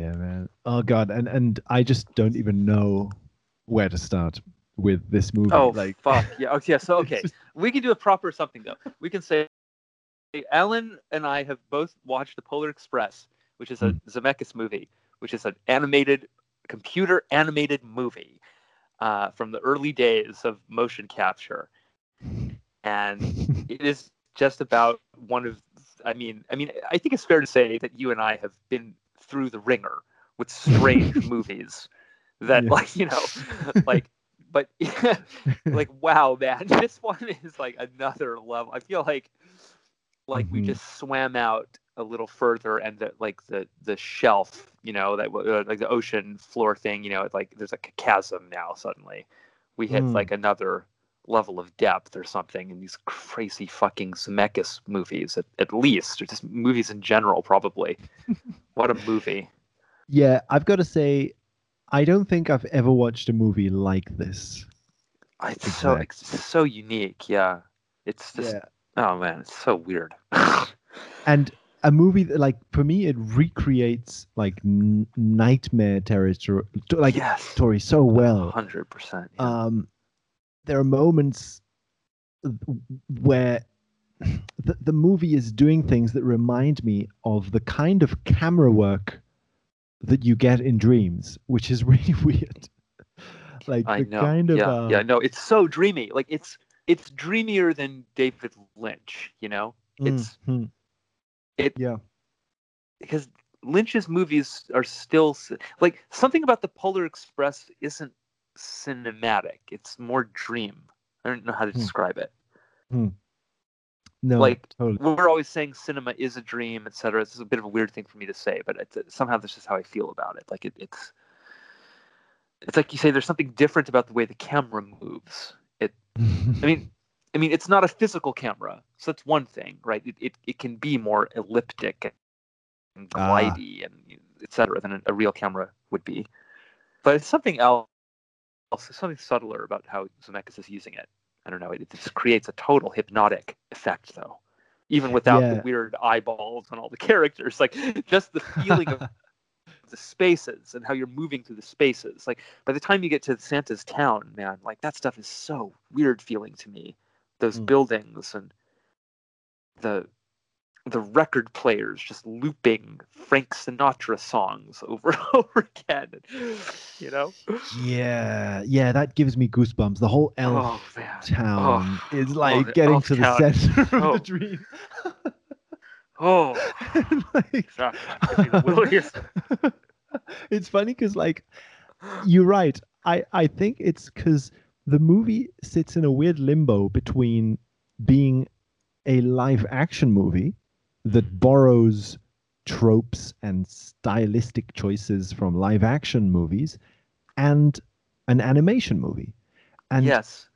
Yeah, man. Oh god, and and I just don't even know where to start with this movie. Oh like, fuck yeah. Okay, so okay, we can do a proper something though. We can say, Alan and I have both watched The Polar Express, which is a Zemeckis movie, which is an animated, computer animated movie uh, from the early days of motion capture, and it is just about one of. I mean, I mean, I think it's fair to say that you and I have been through the ringer with strange movies that, Yeah. like, you know, like but like wow man this one is like another level i feel like like we Mhm. just swam out a little further and the like the the shelf you know that uh, like the ocean floor thing you know it's like there's like a chasm now suddenly we hit Mm. like another level of depth or something in these crazy fucking Zemeckis movies at, at least or just movies in general probably what a movie yeah, I've got to say, I don't think I've ever watched a movie like this. it's so it's so unique yeah it's just Yeah. Oh man, it's so weird. and a movie that, like for me it recreates like n- nightmare territory like yes, story so well hundred percent. um there are moments where the, the movie is doing things that remind me of the kind of camera work that you get in dreams which is really weird like I the know. kind of yeah, uh, yeah. No, it's so dreamy. Like it's it's dreamier than David Lynch. You know, it's mm. it- yeah because Lynch's movies are still like something about the Polar Express isn't cinematic. It's more dream. I don't know how to Hmm. describe it. no like, totally We're always saying cinema is a dream, etc. This is a bit of a weird thing for me to say, but it's, somehow this is how I feel about it. Like it, it's it's like you say there's something different about the way the camera moves. It I mean, I mean, it's not a physical camera, so that's one thing, right? It it, it can be more elliptic and Ah. and et cetera than a, a real camera would be. But it's something else, it's something subtler about how Zemeckis is using it. I don't know. It, it just creates a total hypnotic effect, though, even without Yeah. the weird eyeballs and all the characters. Like just the feeling of the spaces and how you're moving through the spaces. Like by the time you get to Santa's town, man, like that stuff is so weird feeling to me. Those Mm. buildings and the the record players just looping Frank Sinatra songs over and over again. You know? yeah yeah that gives me goosebumps the whole elf Oh town is like the getting to the center of Oh. the dream. Oh, like, God, give me the willies. it's funny because like you're right. I I think it's because the movie sits in a weird limbo between being a live action movie that borrows tropes and stylistic choices from live action movies and an animation movie. And yes.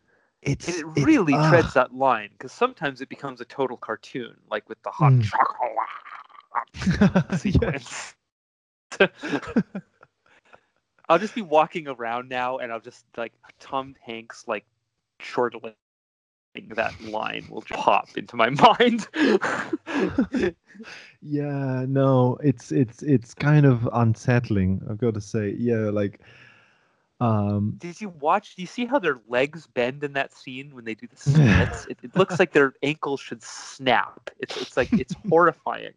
it's And it really ah. treads that line because sometimes it becomes a total cartoon, like with the hot Mm. chocolate sequence. I'll just be walking around now, and I'll just like Tom Hanks like chortling that line will pop into my mind. yeah no it's it's it's kind of unsettling i've got to say yeah like um Did you watch? Do you see how their legs bend in that scene when they do the splits? it, it looks like their ankles should snap. It's it's like it's horrifying.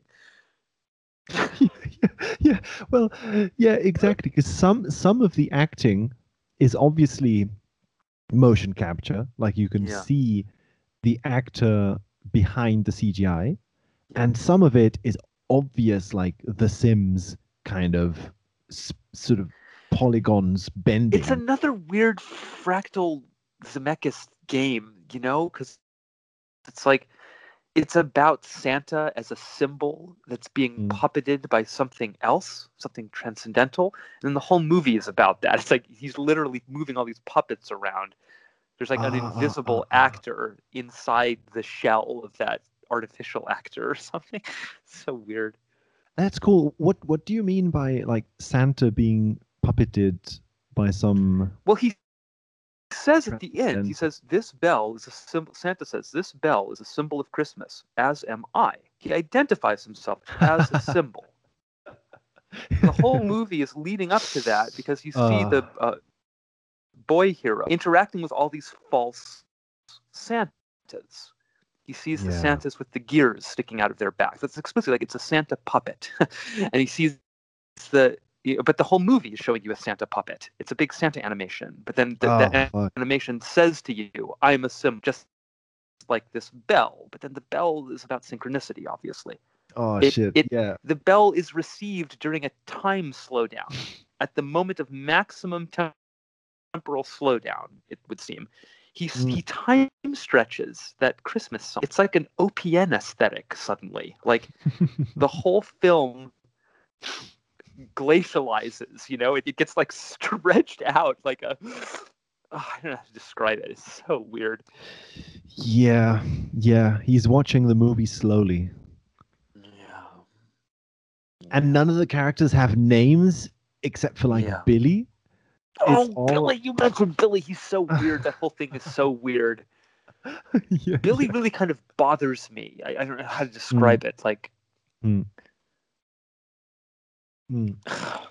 yeah, yeah well yeah exactly because some some of the acting is obviously motion capture like you can Yeah. see the actor behind the cgi and some of it is obvious like the sims kind of s- sort of polygons bending. It's another weird fractal Zemeckis game, you know, because it's like it's about Santa as a symbol that's being Mm. puppeted by something else, something transcendental, and then the whole movie is about that. It's like he's literally moving all these puppets around. There's like an Ah, invisible ah, ah. actor inside the shell of that artificial actor or something. so weird. That's cool. What what do you mean by like Santa being puppeted by some? Well, he says at the end, he says, "This bell is a symbol." Santa says, "This bell is a symbol of Christmas, as am I." He identifies himself as a symbol. the whole movie is leading up to that because you see Uh. the uh, boy hero interacting with all these false Santas. He sees the Yeah. Santas with the gears sticking out of their backs. That's explicitly like it's a Santa puppet, and he sees the. But the whole movie is showing you a Santa puppet. It's a big Santa animation. But then the, the oh, fuck. animation says to you, I'm a sim just like this bell. But then the bell is about synchronicity, obviously. oh it- shit. it- yeah. The bell is received during a time slowdown. At the moment of maximum tem- temporal slowdown, it would seem. He, Mm. he time stretches that Christmas song. It's like an OPN aesthetic suddenly. Like the whole film glacializes, you know? It, it gets like stretched out like a. Oh, I don't know how to describe it. It's so weird. yeah. Yeah. He's watching the movie slowly. Yeah. And none of the characters have names except for like Yeah. Billy. Oh, all- Billy! You mentioned Billy. He's so weird. That whole thing is so weird. yeah, Billy really kind of bothers me. I, I don't know how to describe it. Like, Mm. Mm.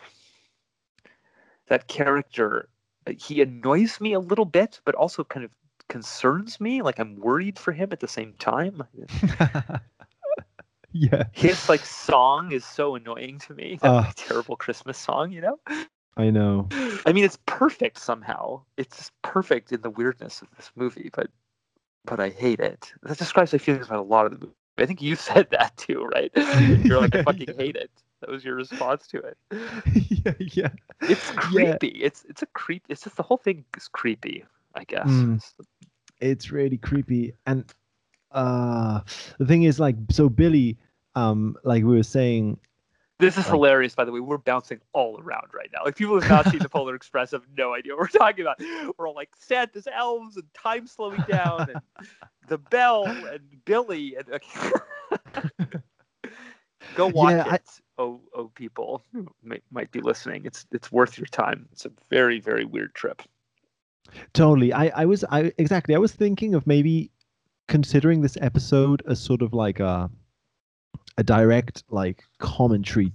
that character, uh, he annoys me a little bit, but also kind of concerns me. Like I'm worried for him at the same time. yeah. His like song is so annoying to me. That Ah. terrible Christmas song, you know. I know. I mean, it's perfect somehow. It's perfect in the weirdness of this movie, but but I hate it. That describes my feelings about a lot of the movie. I think you said that too, right? You're like, I fucking Yeah. hate it. That was your response to it. yeah, yeah. It's Yeah. creepy. It's it's a creep. It's just the whole thing is creepy. I guess. Mm. It's really creepy. And uh the thing is like so Billy, um, like we were saying, This is Like- hilarious, by the way. We're bouncing all around right now. Like people who have not seen the Polar Express have no idea what we're talking about. We're all like Santa's elves and time slowing down and the bell and Billy and go watch Yeah, it. Oh, oh, people who may, might be listening. It's it's worth your time. It's a very very weird trip. Totally. I, I was I exactly I was thinking of maybe considering this episode as sort of like a a direct like commentary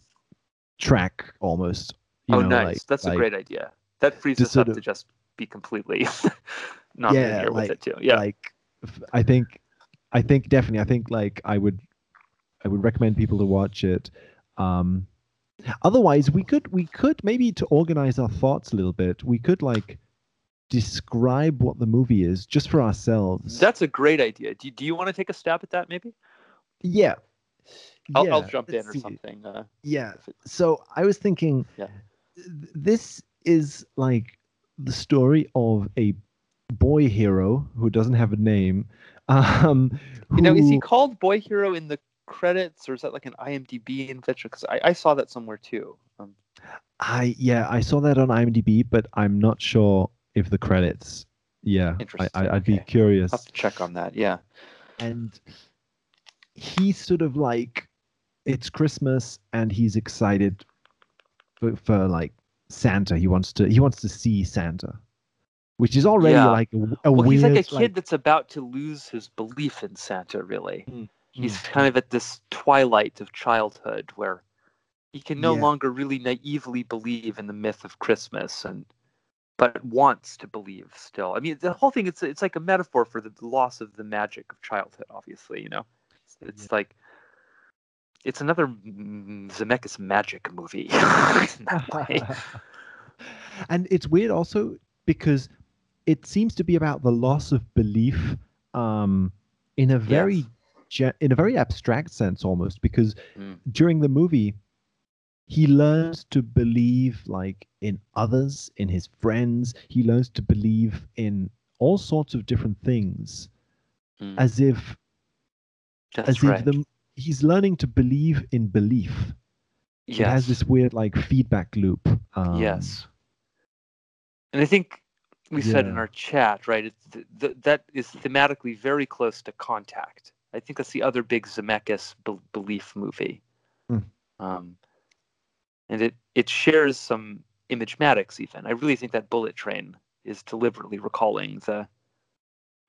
track almost. You oh, know, nice. like- That's a great idea. That frees us up sort to just be completely not Yeah, like- with it too. Yeah. Like I think I think definitely I think like I would I would recommend people to watch it. Um otherwise we could we could maybe to organize our thoughts a little bit, we could like describe what the movie is just for ourselves. That's a great idea. Do, do you want to take a stab at that maybe? yeah. I'll, I'll jump in or something. Uh, Yeah. So I was thinking, Yeah. th- this is like the story of a boy hero who doesn't have a name. Um, you know, is he called Boy Hero in the credits, or is that like an IMDb invention? Because I, I saw that somewhere too. Um, I yeah, I saw that on IMDb, but I'm not sure if the credits. Yeah, I, I, I'd be curious. I'll have to check on that. Yeah. and he's sort of like it's christmas and he's excited for, for like santa he wants to he wants to see santa which is already Yeah. like a, a well, weird he's like a kid like- that's about to lose his belief in Santa. Really, Mm, he's mm, kind of at this twilight of childhood where he can no Yeah. longer really naively believe in the myth of Christmas, and but wants to believe still. I mean, the whole thing it's it's like a metaphor for the loss of the magic of childhood. Obviously, you know, it's, it's like it's another Zemeckis magic movie in that way. and it's weird also because it seems to be about the loss of belief um in a very ge- in a very abstract sense almost because Mm. during the movie he learns to believe like in others in his friends he learns to believe in all sorts of different things Mm, as if That's as right. if the he's learning to believe in belief it has this weird like feedback loop um, yes. And I think we said in our chat, right? It's th- th- that is thematically very close to Contact. I think that's the other big Zemeckis be- belief movie. Mm. Um, and it it shares some imagematics even. I really think that Bullet Train is deliberately recalling the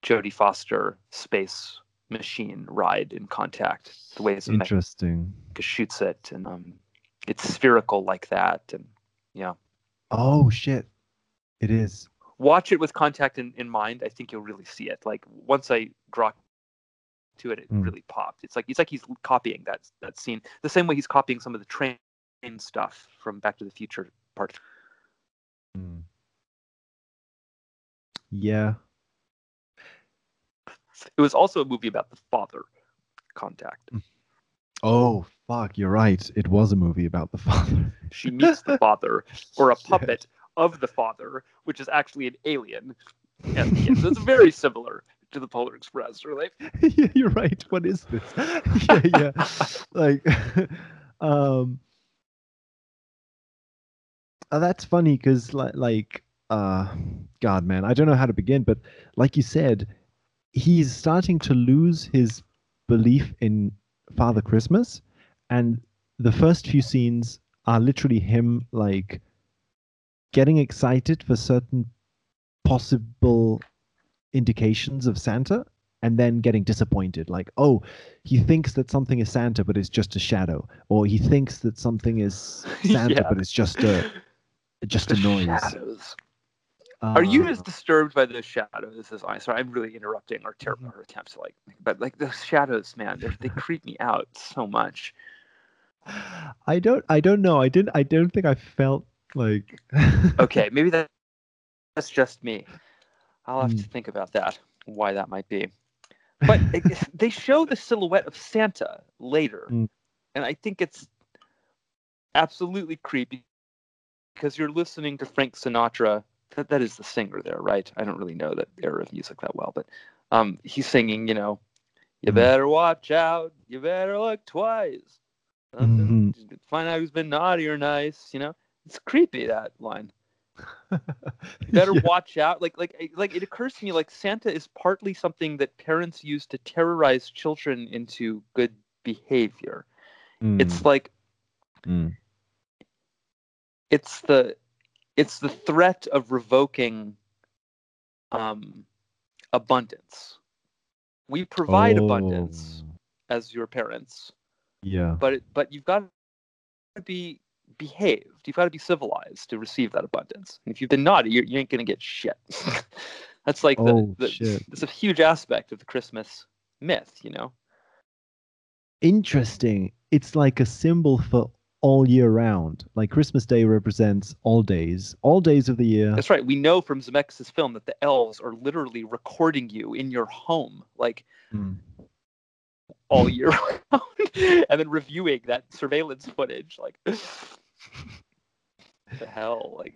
Jodie Foster space machine ride in Contact, the way Zemeckis interesting shoots it, and um, it's spherical like that, and yeah. Oh shit! It is. Watch it with contact in, in mind. I think you'll really see it. Like once I draw to it, it Mm. really popped. It's like it's like he's copying that that scene the same way he's copying some of the train stuff from Back to the Future part. Mm. Yeah. It was also a movie about the father. Contact. Oh fuck! You're right. It was a movie about the father. She meets the father, or a puppet of the father, which is actually an alien. The end. So it's very similar to the Polar Express, really. yeah, you're right. What is this? yeah, yeah. like, um, uh, that's funny because, like, like, uh, God, man, I don't know how to begin, but like you said, he's starting to lose his belief in Father Christmas, and the first few scenes are literally him like getting excited for certain possible indications of Santa and then getting disappointed like oh he thinks that something is Santa but it's just a shadow or he thinks that something is Santa Yeah. but it's just a just a noise shadows. Are you Uh, as disturbed by those shadows as I? Sorry, I'm really interrupting our terrible Mm-hmm. our attempts to like, but like those shadows, man, they they creep me out so much. I don't I don't know I didn't I don't think I felt like Okay, maybe that that's just me. I'll have to Mm. think about that. Why that might be. But they show the silhouette of Santa later, Mm. and I think it's absolutely creepy because you're listening to Frank Sinatra. That that is the singer there, right? I don't really know that era of music that well, but um, he's singing. You know, you Mm. better watch out. You better look twice. Something- Find out who's been naughty or nice. You know, it's creepy that line. Better Yeah. watch out. Like like it- like it occurs to me like Santa is partly something that parents use to terrorize children into good behavior. It's Mm, like mm. it's the it's the threat of revoking um abundance. We provide abundance Oh, as your parents, yeah but it, but you've got to be behaved. You've got to be civilized to receive that abundance. And if you've been naughty, you're, you ain't gonna get shit. That's like the, Oh, the shit. it's a huge aspect of the Christmas myth, you know. interesting it's like a symbol for all year round like Christmas Day represents all days all days of the year That's right. We know from Zemeckis' film that the elves are literally recording you in your home, like Mm. all year round, and then reviewing that surveillance footage. Like, the hell, like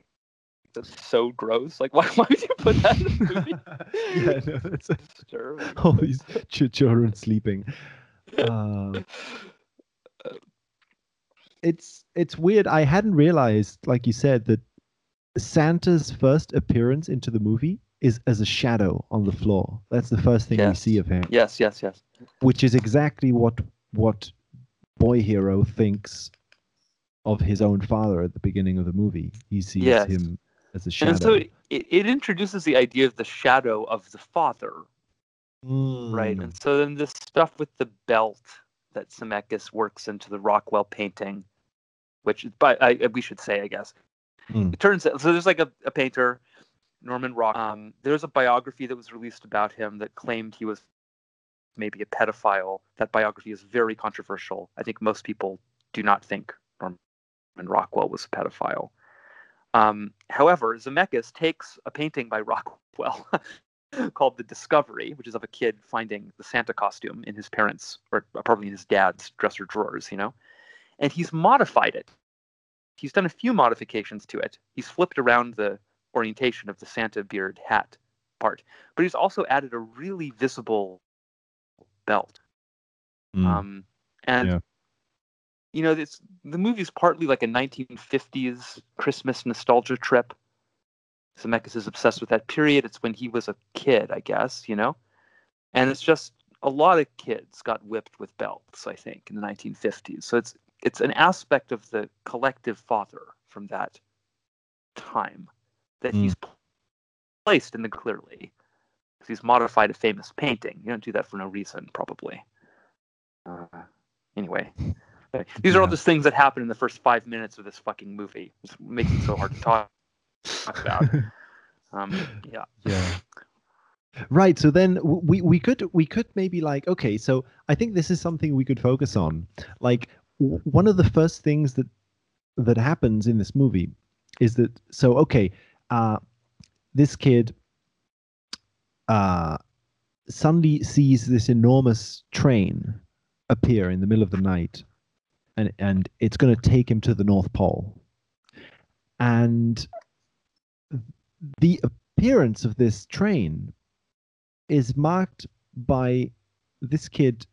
that's so gross. Like, why, why would you put that in the movie? yeah no, that's Disturbing. all these ch- children sleeping uh, it's it's weird i hadn't realized like you said that santa's first appearance into the movie is as a shadow on the floor that's the first thing we see of him Yes, yes, yes. which is exactly what what boy hero thinks of his own father at the beginning of the movie he sees Yes. him as a shadow And so it, it introduces the idea of the shadow of the father, right? Mm. And so then this stuff with the belt that Zemeckis works into the Rockwell painting, which, but I, we should say, I guess, Mm. it turns out. So there's like a, a painter, Norman Rock. Um, there's a biography that was released about him that claimed he was maybe a pedophile. That biography is very controversial. I think most people do not think Rockwell was a pedophile. Um, however, Zemeckis takes a painting by Rockwell called The Discovery, which is of a kid finding the Santa costume in his parents' or probably in his dad's dresser drawers, you know, and he's modified it. He's done a few modifications to it. He's flipped around the orientation of the Santa beard hat part, but he's also added a really visible belt. Mm. Um, and Yeah. You know, this the movie's partly like a 1950s Christmas nostalgia trip. Zemeckis is obsessed with that period. It's when he was a kid, I guess, you know, and it's just a lot of kids got whipped with belts. I think in the 1950s. So it's it's an aspect of the collective father from that time that Mm. he's placed in the clearly because he's modified a famous painting. You don't do that for no reason, probably. Uh, anyway, These are all just things that happen in the first five minutes of this fucking movie. It makes it so hard to talk about. Um, yeah. yeah right so then we we could we could maybe like okay so i think this is something we could focus on like w- one of the first things that that happens in this movie is that so okay uh this kid uh suddenly sees this enormous train appear in the middle of the night and and it's going to take him to the north pole and the appearance of this train is marked by this kid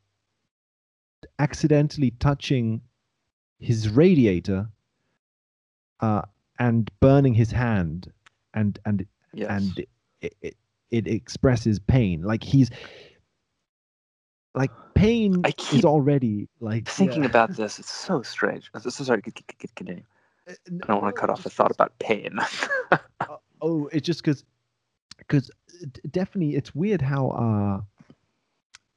accidentally touching his radiator uh, and burning his hand and and Yes. and it, it, it expresses pain like he's like pain I is keep already like Thinking yeah. about this, it's so strange. I'm so sorry. Continue. Uh, I don't want to cut off a thought about pain. Uh, oh, it's just because, because definitely it's weird how uh,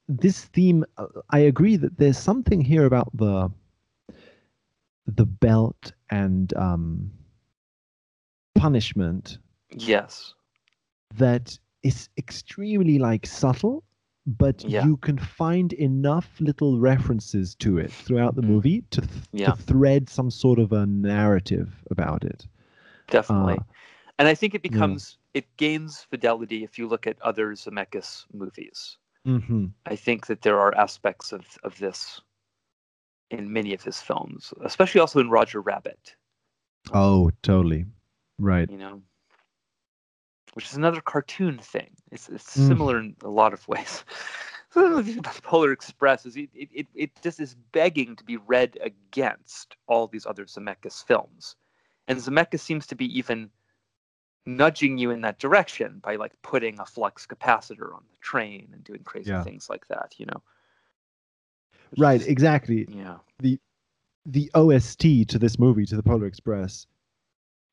this theme. Uh, I agree that there's something here about the the belt and um, punishment yes. that is extremely like subtle, but Yeah. you can find enough little references to it throughout the Mhm. movie to, th- Yeah. to thread some sort of a narrative about it. Definitely. Uh, and I think it becomes it gains fidelity if you look at other Zemeckis movies. hmm I think that there are aspects of, of this in many of his films, especially also in Roger Rabbit, Oh, totally. Right. you know. Which is another cartoon thing. It's it's Mm. similar in a lot of ways. the Polar Express is it, it, it, it just is begging to be read against all these other Zemeckis films. And Zemeckis seems to be even nudging you in that direction by like putting a flux capacitor on the train and doing crazy Yeah. things like that, you know. Which Right, is- exactly. yeah. The The OST to this movie, to the Polar Express,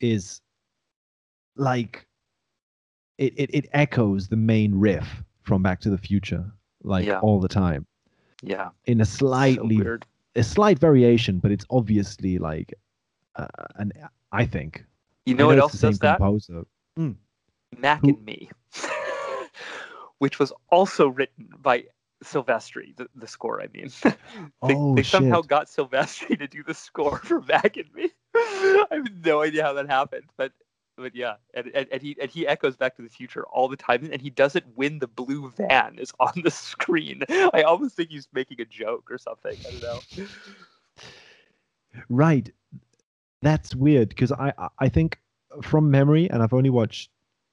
is like it, it, it echoes the main riff from Back to the Future, like Yeah. all the time. Yeah. In a So slightly weird. a slight variation, but it's obviously like uh, an I think. You I know what else does that? composer. Mac Who- and Me, which was also written by Silvestri, the, the score, I mean. they, Oh, they somehow got Silvestri to do the score for Mac and Me. I have no idea how that happened, but but yeah, and, and, and he and he echoes Back to the Future all the time, and he does it when the blue van is on the screen. I almost think he's making a joke or something. I don't know. Right. That's weird because I I- I think from memory, and I've only watched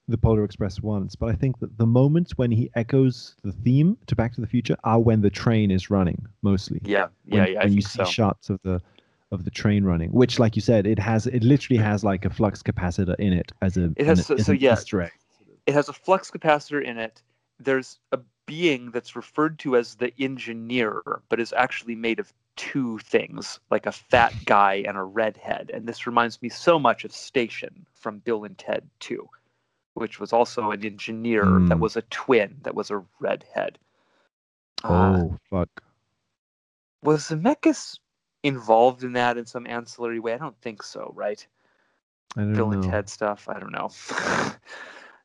the Polar Express once, but I think that the moments when he echoes the theme to Back to the Future are when the train is running mostly. Yeah, When, yeah, yeah. I when you see so. shots of the of the train running, which, like you said, it has it literally has like a flux capacitor in it as a It has- an, so- so yeah. It has a flux capacitor in it. There's a being that's referred to as the engineer, but is actually made of two things, like a fat guy and a redhead. And this reminds me so much of Station from Bill and Ted 2, which was also an engineer that Mm. was a twin that was a redhead. Uh, Oh fuck! was Zemeckis involved in that in some ancillary way? I don't think so, right? I Bill know. and Ted stuff. I don't know.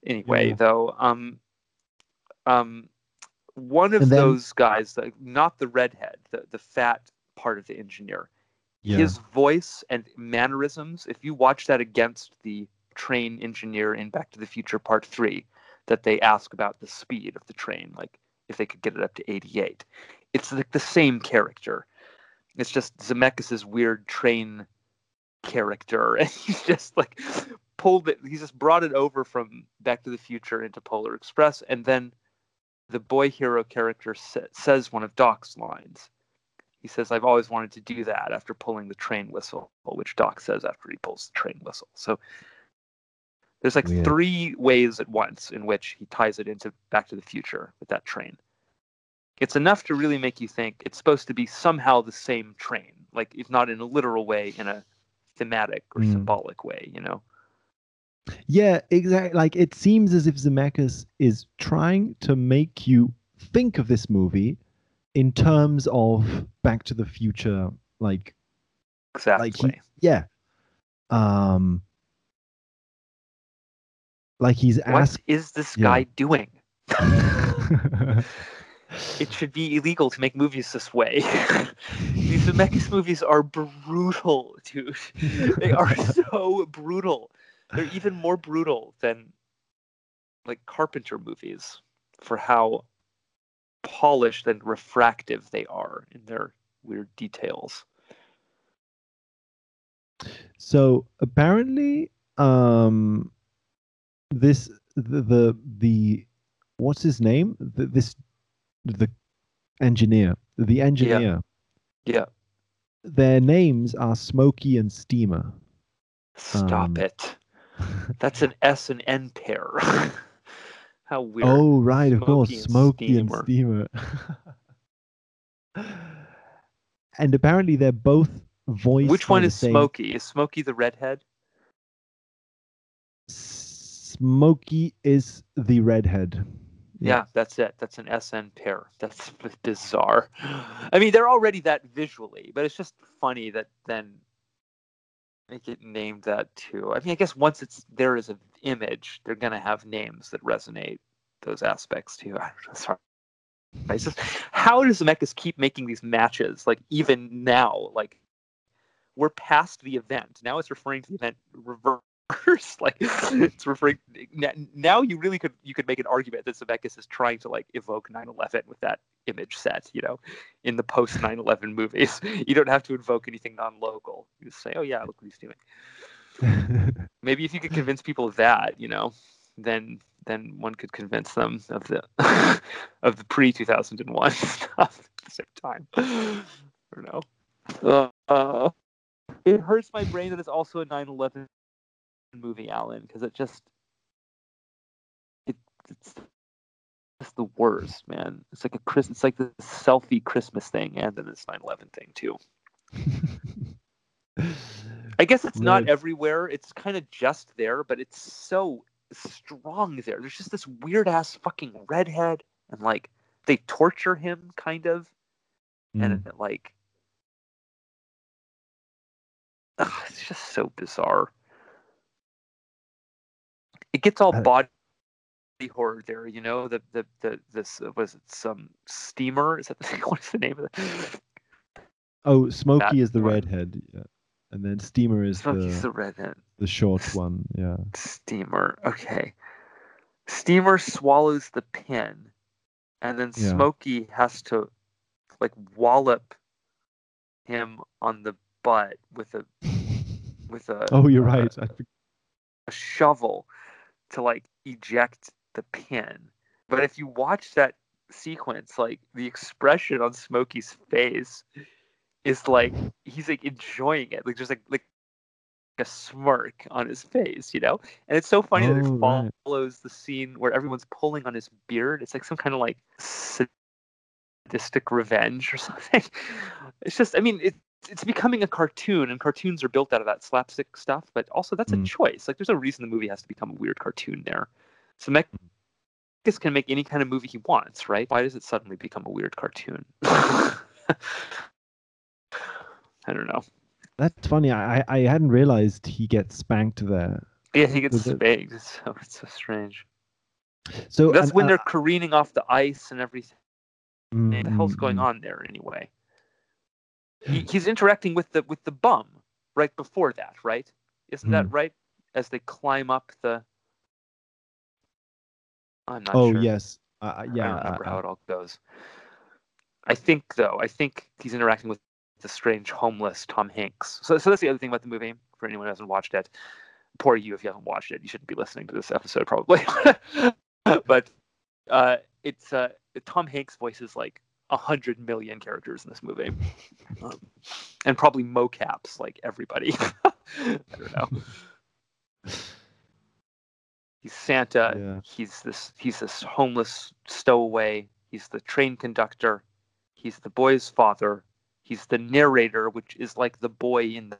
anyway, Yeah. though, um, um, one of then- those guys, the, not the redhead, the the fat part of the engineer, Yeah. his voice and mannerisms. If you watch that against the train engineer in Back to the Future Part Three, that they ask about the speed of the train, like if they could get it up to 88, it's like the same character. It's just Zemeckis's weird train character, and he's just like pulled it. He's just brought it over from Back to the Future into Polar Express, and then the boy hero character sa- says one of Doc's lines. He says, "I've always wanted to do that." After pulling the train whistle, which Doc says after he pulls the train whistle. So there's like Weird. three ways at once in which he ties it into Back to the Future with that train. It's enough to really make you think it's supposed to be somehow the same train, like if not in a literal way, in a thematic or Mm. symbolic way, you know? Yeah, exactly. Like it seems as if Zemeckis is trying to make you think of this movie in terms of Back to the Future Like exactly. like he, yeah. Um like he's what asked is this Yeah. guy doing? It should be illegal to make movies this way. These Zemeckis movies are brutal, dude. They are so brutal. They're even more brutal than like Carpenter movies for how polished and refractive they are in their weird details. So apparently, um, this the the, the what's his name? The, this the engineer, the engineer. Yeah. Their names are Smokey and Steamer. Stop Um, it. That's an S and N pair. How weird. Oh right, of course, Smokey and Smokey and Steamer. and apparently, they're both voiced. Which one is same- Smokey? Is Smokey the redhead? Smokey is the redhead. Yeah. that's it. That's an SN pair. That's bizarre. I mean, they're already that visually, but it's just funny that then make it named that too. I mean, I guess once it's there as an image, they're gonna have names that resonate those aspects too. I. Sorry. Just, how does Zemeckis keep making these matches? Like even now, like we're past the event. Now it's referring to the event reverse. like it's referring now you really could you could make an argument that Zemeckis is trying to like evoke 9/11 with that image set, you know, in the post 9/11 movies. You don't have to invoke anything non-local. You just say, "Oh yeah, look what he's doing." Maybe if you could convince people of that, you know, then then one could convince them of the of the pre 2001 stuff at the same time. I don't know. Uh, uh, it hurts my brain that it's also a 9/11 movie, Alan, because it just it it's just the worst, man. It's like a Chris. It's like the selfie Christmas thing, and then this 9/11 thing too. I guess it's not everywhere. It's kind of just there, but it's so strong there. There's just this weird ass fucking redhead, and like they torture him, kind of, Mm. and it, like ugh, it's just so bizarre. It gets all Uh, body horror there, you know. The the the this uh, was it some steamer? Is that the, what is the name of it? oh, Smokey that is the one. redhead, yeah. and then Steamer is Smokey's the the redhead. the short one. Yeah. Steamer. Okay. Steamer swallows the pin, and then Yeah. Smokey has to like wallop him on the butt with a with a Oh, you're uh, right. I, a shovel to like eject the pin. But if you watch that sequence, like the expression on Smokey's face is like he's like enjoying it. Like there's like like a smirk on his face, you know? And it's so funny that Oh, it right. follows the scene where everyone's pulling on his beard. It's like some kind of like sadistic revenge or something. It's just I mean it it's becoming a cartoon and cartoons are built out of that slapstick stuff, but also that's Mm. a choice. Like there's a reason the movie has to become a weird cartoon there. So Zemeckis can make any kind of movie he wants, right? Why does it suddenly become a weird cartoon? I don't know. that's funny. I I hadn't realized he gets spanked there. Yeah, he gets spanked. It's so, it's so strange. So That's and, when uh, they're careening off the ice and everything. mm, What the hell's mm, going mm. on there anyway? He, he's interacting with the with the bum right before that, right? Isn't that Hmm. right? As they climb up the. I'm not Oh sure. yes. Uh, uh, I yeah. don't remember uh, how it all goes. I think though, I think he's interacting with the strange homeless Tom Hanks. So, so that's the other thing about the movie. For anyone who hasn't watched it, poor you if you haven't watched it. You shouldn't be listening to this episode probably. but uh, it's uh, Tom Hanks voices like a hundred million characters in this movie, um, and probably mocaps like everybody. I don't know. He's Santa. Yeah. He's this. He's this homeless stowaway. He's the train conductor. He's the boy's father. He's the narrator, which is like the boy in the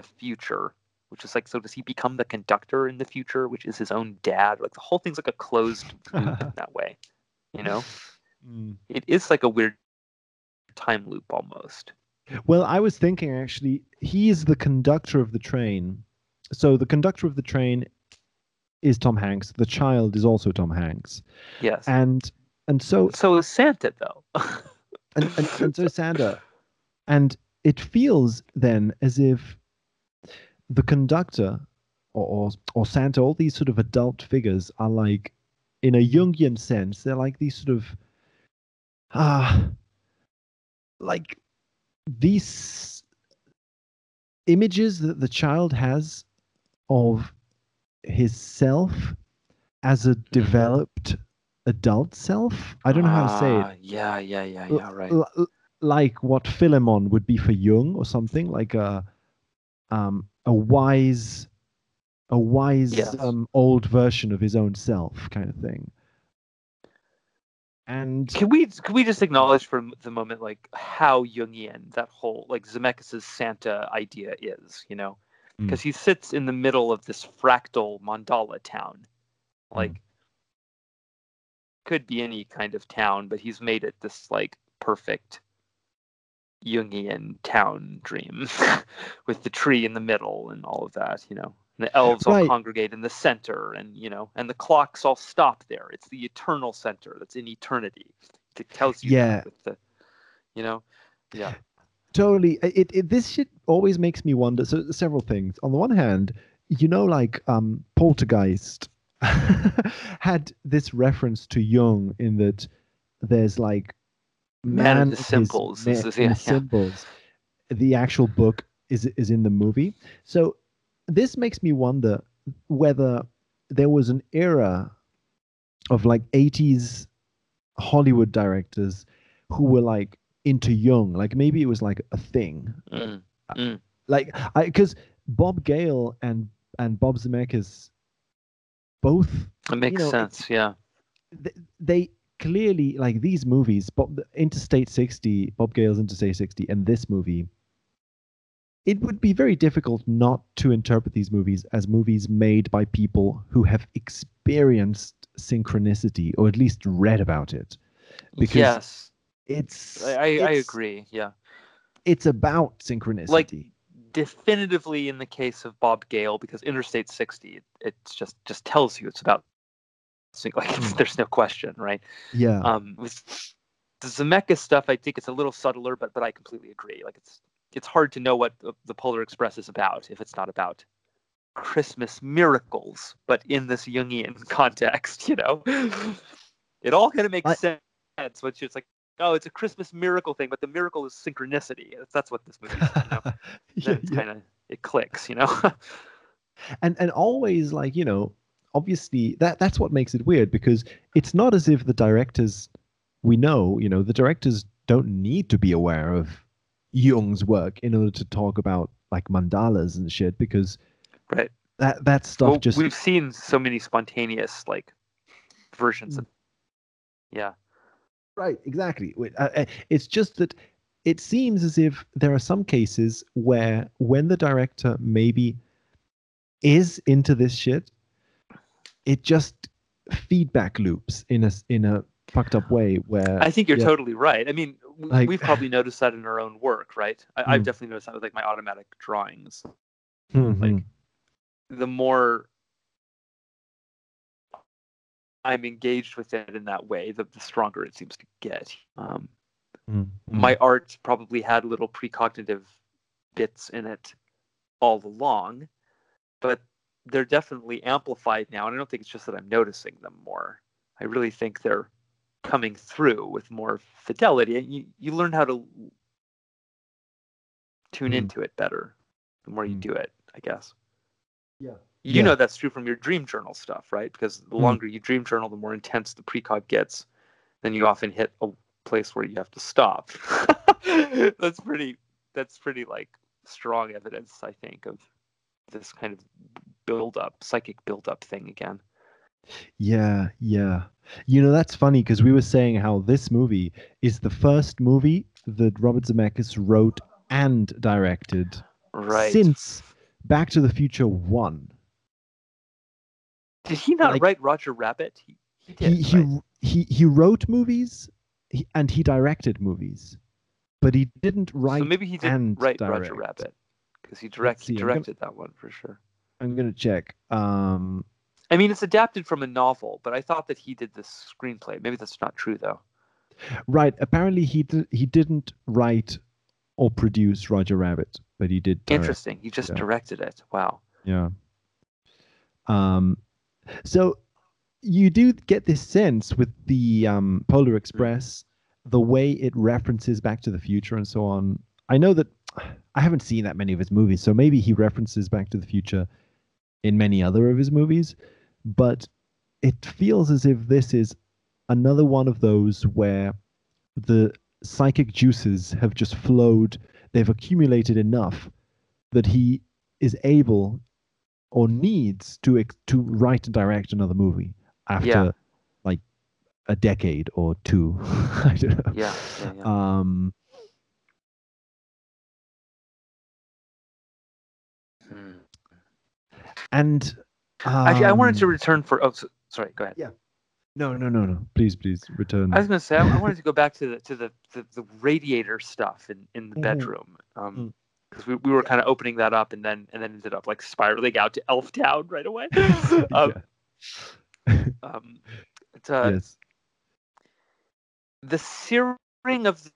the future. Which is like, so does he become the conductor in the future, which is his own dad? Like the whole thing's like a closed loop in that way. You know, Mm. it is like a weird time loop almost. Well, I was thinking actually, he is the conductor of the train. So the conductor of the train is Tom Hanks. The child is also Tom Hanks. Yes. And and so so is Santa though. and, and, and so Santa. And it feels then as if the conductor or, or or Santa, all these sort of adult figures are like in a Jungian sense, they're like these sort of uh, like these images that the child has of his self as a developed adult self. I don't know how to say it. Ah, Yeah, yeah, yeah, yeah. Right. L- like what Philemon would be for Jung or something like a um a wise a wise Yes. um old version of his own self kind of thing. And Can we can we just acknowledge for the moment like how Jungian that whole like Zemeckis's Santa idea is, you know? Mm. Because he sits in the middle of this fractal mandala town. Like could be any kind of town, but he's made it this like perfect Jungian town dream with the tree in the middle and all of that, you know. And the elves all congregate in the center and you know, and the clocks all stop there. It's the eternal center that's in eternity. It tells you Yeah. the you know. Yeah. totally it, it this shit always makes me wonder so several things on the one hand you know like um poltergeist had this reference to jung in that there's like Man of the symbols. ma- This is- yeah, the yeah. symbols the actual book is is in the movie so this makes me wonder whether there was an era of like 80s hollywood directors who were like into Jung. Like maybe it was like a thing. Mm. Like I because Bob Gale and and Bob Zemeckis both It makes know, sense, yeah. th- they clearly like these movies, Bob Interstate 60, Bob Gale's Interstate 60, and this movie. It would be very difficult not to interpret these movies as movies made by people who have experienced synchronicity or at least read about it. Because yes. It's I, I, I agree, yeah. It's about synchronicity. Like, definitively in the case of Bob Gale because Interstate 60 it, just just tells you it's about like Mm. there's no question right yeah. um with the Zemeckis stuff I think it's a little subtler but but I completely agree like it's it's hard to know what the, the Polar Express is about if it's not about Christmas miracles but in this Jungian context you know it all kind of makes I- sense which is like oh it's a Christmas miracle thing but the miracle is synchronicity that's, that's what this movie is you know yeah, yeah. kind of it clicks, you know. and and always like you know obviously that that's what makes it weird because it's not as if the directors we know you know the directors don't need to be aware of Jung's work in order to talk about like mandalas and shit because right. that that stuff Well, just we've seen so many spontaneous like versions of. Yeah. Right, exactly. Uh, uh, It's just that it seems as if there are some cases where when the director maybe is into this shit, it just feedback loops in a in a fucked up way where I think you're yeah. totally right. I mean, Like- we've probably noticed that in our own work, right? I, I've Mm. definitely noticed that with like my automatic drawings. Mhm. like, The more I'm engaged with it in that way, the, the stronger it seems to get. Um, Mhm. my art probably had little precognitive bits in it all along, but they're definitely amplified now. And I don't think it's just that I'm noticing them more. I really think they're coming through with more fidelity. And you, you learn how to tune Mm. into it better the more you Mm. do it, I guess. Yeah. You Yeah. know that's true from your dream journal stuff, right? Because the Mm. longer you dream journal, the more intense the precog gets. Then you often hit a place where you have to stop. that's pretty. That's pretty like strong evidence, I think, of this kind of build up, psychic build up thing again. Yeah, yeah. You know, that's funny because we were saying how this movie is the first movie that Robert Zemeckis wrote and directed Right. since Back to the Future 1. Did he not like- write Roger Rabbit? He, he did. he, he, right? he, he wrote movies and he directed movies. but he didn't write. so maybe he didn't and write direct. Roger Rabbit because he direct see, he I'm gonna- directed that one for sure. I'm gonna check. Um, I mean, it's adapted from a novel, but I thought that he did the screenplay. Maybe that's not true though. right. Apparently, he he didn't write or produce Roger Rabbit, but he did. Direct. Interesting. He just yeah. directed it. Wow. Yeah. Um, so you do get this sense with the um, Polar Express, the way it references Back to the Future and so on. I know that I haven't seen that many of his movies, so maybe he references Back to the Future in many other of his movies, but it feels as if this is another one of those where the psychic juices have just flowed, they've accumulated enough that he is able or needs to to write and direct another movie after Yeah. like a decade or two. I don't know. Yeah. yeah, yeah. Um, Hmm. and Actually, I wanted to um, return for. Oh, so, sorry. Go ahead. Yeah. No, no, no, no. Please, please return. I was going to say I, I wanted to go back to the to the, the, the radiator stuff in, in the Mhm. bedroom, um, Mm. because we, we were kind of opening that up and then and then ended up like spiraling out to Elf Town right away. um, um, it's, uh, yes. the searing of the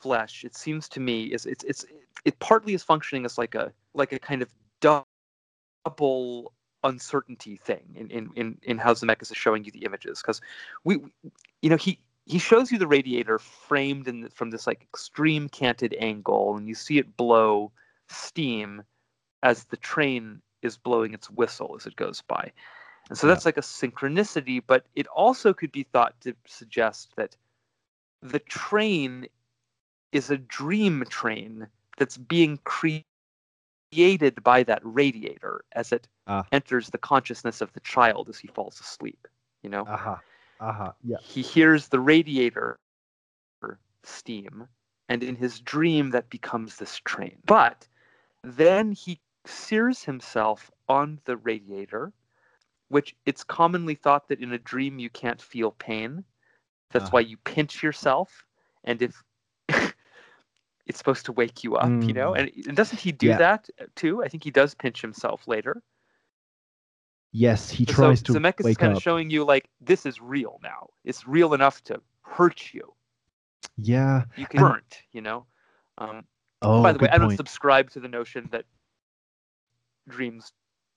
flesh it seems to me is it's it's it partly is functioning as like a like a kind of double uncertainty thing in in in, in how Zemeckis is showing you the images because we you know he he shows you the radiator framed in the, from this like extreme canted angle and you see it blow steam as the train is blowing its whistle as it goes by and so Yeah. that's like a synchronicity but it also could be thought to suggest that the train is a dream train that's being created by that radiator as it Ah. enters the consciousness of the child as he falls asleep you know Aha. Aha. Yeah. he hears the radiator steam and in his dream that becomes this train but then he sears himself on the radiator which it's commonly thought that in a dream you can't feel pain that's Ah. why you pinch yourself and if it's supposed to wake you up you know Mm. and, and doesn't he do Yeah. that too i think he does pinch himself later Yes, he so tries to Zemeckis is kind up. of showing you like this is real now it's real enough to hurt you yeah. you can And- burnt, you know. Um, Oh, by the way, I don't point. subscribe to the notion that dreams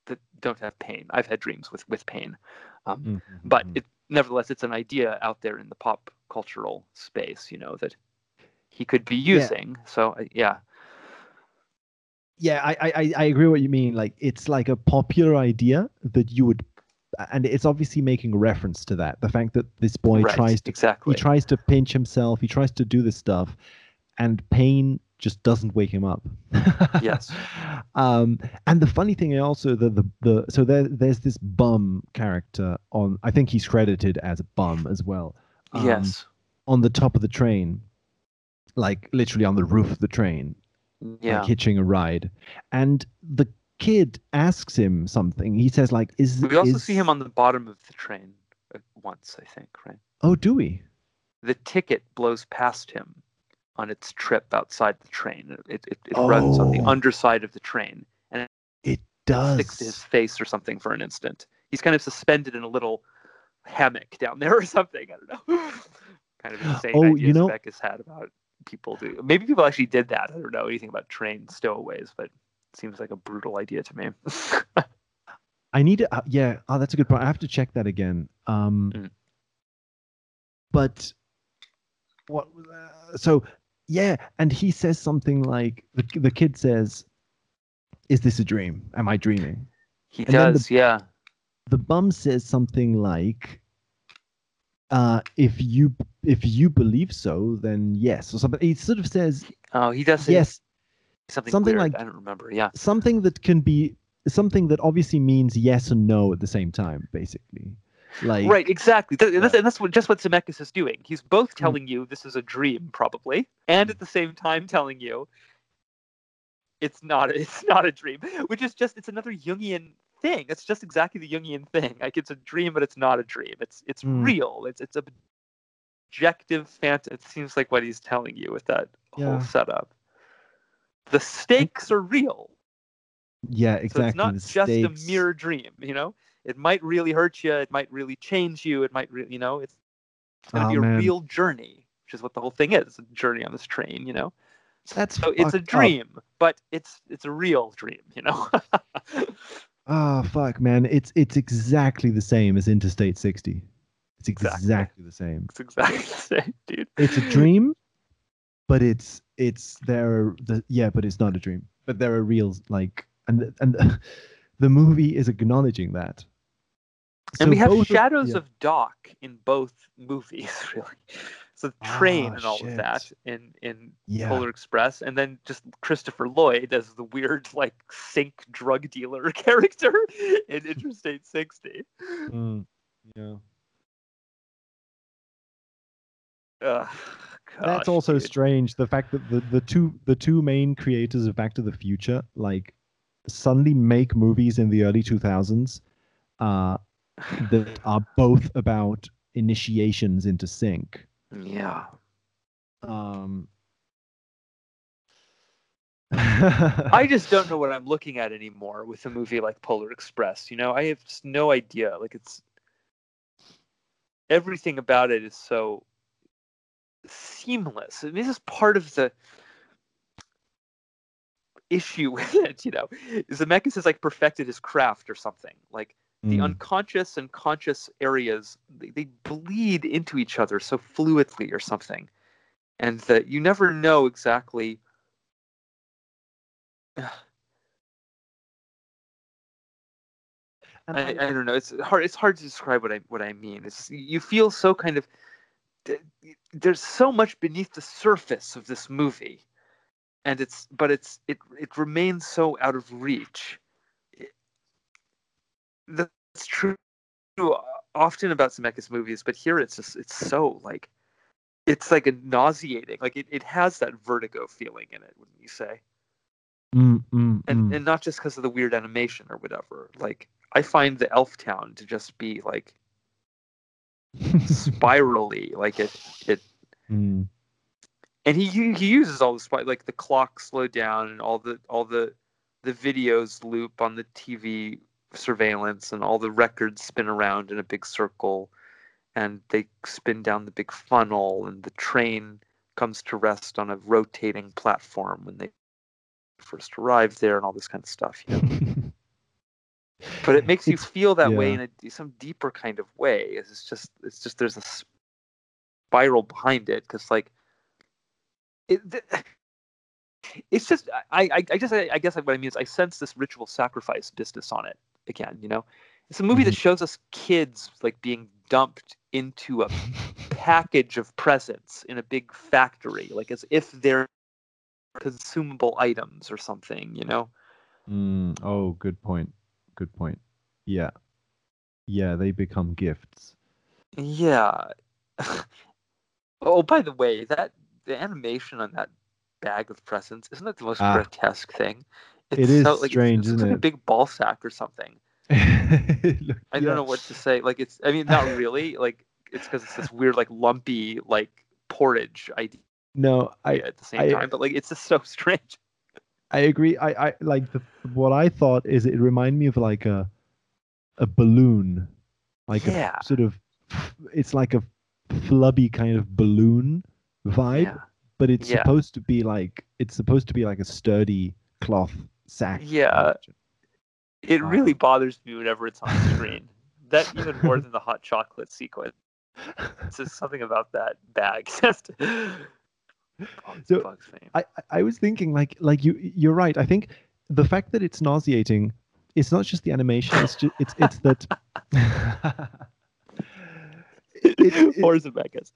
that don't have pain. I've had dreams with with pain, um, Mhm, but mhm. it nevertheless it's an idea out there in the pop cultural space, you know, that he could be using. So uh, yeah, yeah, I, I I- agree what you mean. Like it's like a popular idea that you would, and it's obviously making reference to that. The fact that this boy right, tries to exactly. he tries to pinch himself, he tries to do this stuff, and pain just doesn't wake him up. Yes. Um, and the funny thing also the the, the so there there's this bum character on. I think he's credited as a bum as well. um, yes. On the top of the train, like literally on the roof of the train, Yeah. like hitching a ride, and the kid asks him something. He says like, "Is we also is- see him on the bottom of the train uh, once, I think, right? Oh, do we? The ticket blows past him on its trip outside the train. It it, it runs on the Oh. underside of the train. And it does. sticks to his face or something for an instant. He's kind of suspended in a little hammock down there or something. I don't know. kind of insane Oh, ideas you know- Zemeckis had about people do. Maybe people actually did that. I don't know anything about train stowaways, but it seems like a brutal idea to me. I need to. Uh, yeah. Oh, that's a good point. I have to check that again. Um, Mm. but what? Uh, so yeah, and he says something like the the kid says, "Is this a dream? Am I dreaming?" he And then the- does, yeah. The bum says something like, uh, "If you if you believe so, then yes," or something. He sort of says Oh, he does say yes, something, something weird. like- I don't remember. Yeah. something that can be something that obviously means yes and no at the same time, basically. Like Right, exactly. Th- and that's what, just what Zemeckis is doing. He's both Mm. telling you this is a dream, probably, and at the same time telling you it's not. It's not a dream, which is just it's another Jungian thing. It's just exactly the Jungian thing. Like it's a dream, but it's not a dream. It's it's Mm. real. It's it's objective fantasy. It seems like what he's telling you with that Yeah. whole setup. The stakes are real. Yeah, exactly. So it's not the just stakes. a mere dream, you know? It might really hurt you, it might really change you, it might really, you know, it's going to Oh, be a man. real journey, which is what the whole thing is, a journey on this train, you know? So that's So it's a fucked up. dream, but it's it's a real dream, you know? Oh fuck, man! It's it's exactly the same as Interstate 60. It's Exactly. exactly the same. it's exactly the same, dude. It's a dream, but it's it's there. are The yeah, but it's not a dream. But there are real like and and the movie is acknowledging that. and we have both of- shadows yeah. of Doc in both movies, really. So the train Ah, and all shit. of that in in Yeah. Polar Express, and then just Christopher Lloyd as the weird like sync drug dealer character in Interstate 60. Mm, yeah. Ugh, That's also dude. strange. The fact that the, the two the two main creators of Back to the Future like suddenly make movies in the early two thousands uh, that are both about initiations into sync. Yeah. Um, I just don't know what I'm looking at anymore with a movie like Polar Express. You know, I have just no idea. Like it's everything about it is so seamless. I mean, this is part of the issue with it. You know, is Zemeckis has like perfected his craft or something. Like the mm, unconscious and conscious areas they, they bleed into each other so fluidly or something. And that you never know exactly and I, I- I don't know. It's hard it's hard to describe what i what i mean. It's you feel so kind of there's so much beneath the surface of this movie. And it's but it's it it remains so out of reach that's true often about Zemeckis movies but here it's just it's so like it's like a nauseating like it, it has that vertigo feeling in it wouldn't you say mm, mm, and mm. and not just because of the weird animation or whatever like i find the elf town to just be like spirally like it it Mm, and he he he uses all the spy like the clock slow down and all the all the the videos loop on the tv surveillance and all the records spin around in a big circle and they spin down the big funnel and the train comes to rest on a rotating platform when they first arrive there and all this kind of stuff you know? But it makes you It's- feel that way in a, some deeper kind of way. It's just it's just there's a spiral behind it because like it, it's just I, I I just I, I guess what I mean is I sense this ritual sacrifice business on it again you know it's a movie that shows us kids like being dumped into a package of presents in a big factory like as if they're consumable items or something you know Mm, oh, good point. Good point. Yeah. Yeah, they become gifts. Yeah. oh, by the way, that the animation on that bag of presents isn't that the most Ah. grotesque thing? It is so, like, strange, it's, it's isn't like a it? big ball sack or something. Look, I don't know what to say. Like it's, I mean, not really. Like it's because it's this weird, like lumpy, like porridge idea No, I at the same I- time. But like, it's just so strange. I agree. I I like the what I thought is it reminded me of like a a balloon, like Yeah. a sort of it's like a flubby kind of balloon vibe, Yeah. but it's Yeah. supposed to be like it's supposed to be like a sturdy cloth I uh, Yeah. It Wow. really bothers me whenever it's on screen. that even more than the hot chocolate sequence. It's just something about that bag. Just bugs, So, bugs. I, I- I was thinking like like you you're right. I think the fact that it's nauseating, it's not just the animation. It's just it's it's that. It- it- it- or Zemeckis.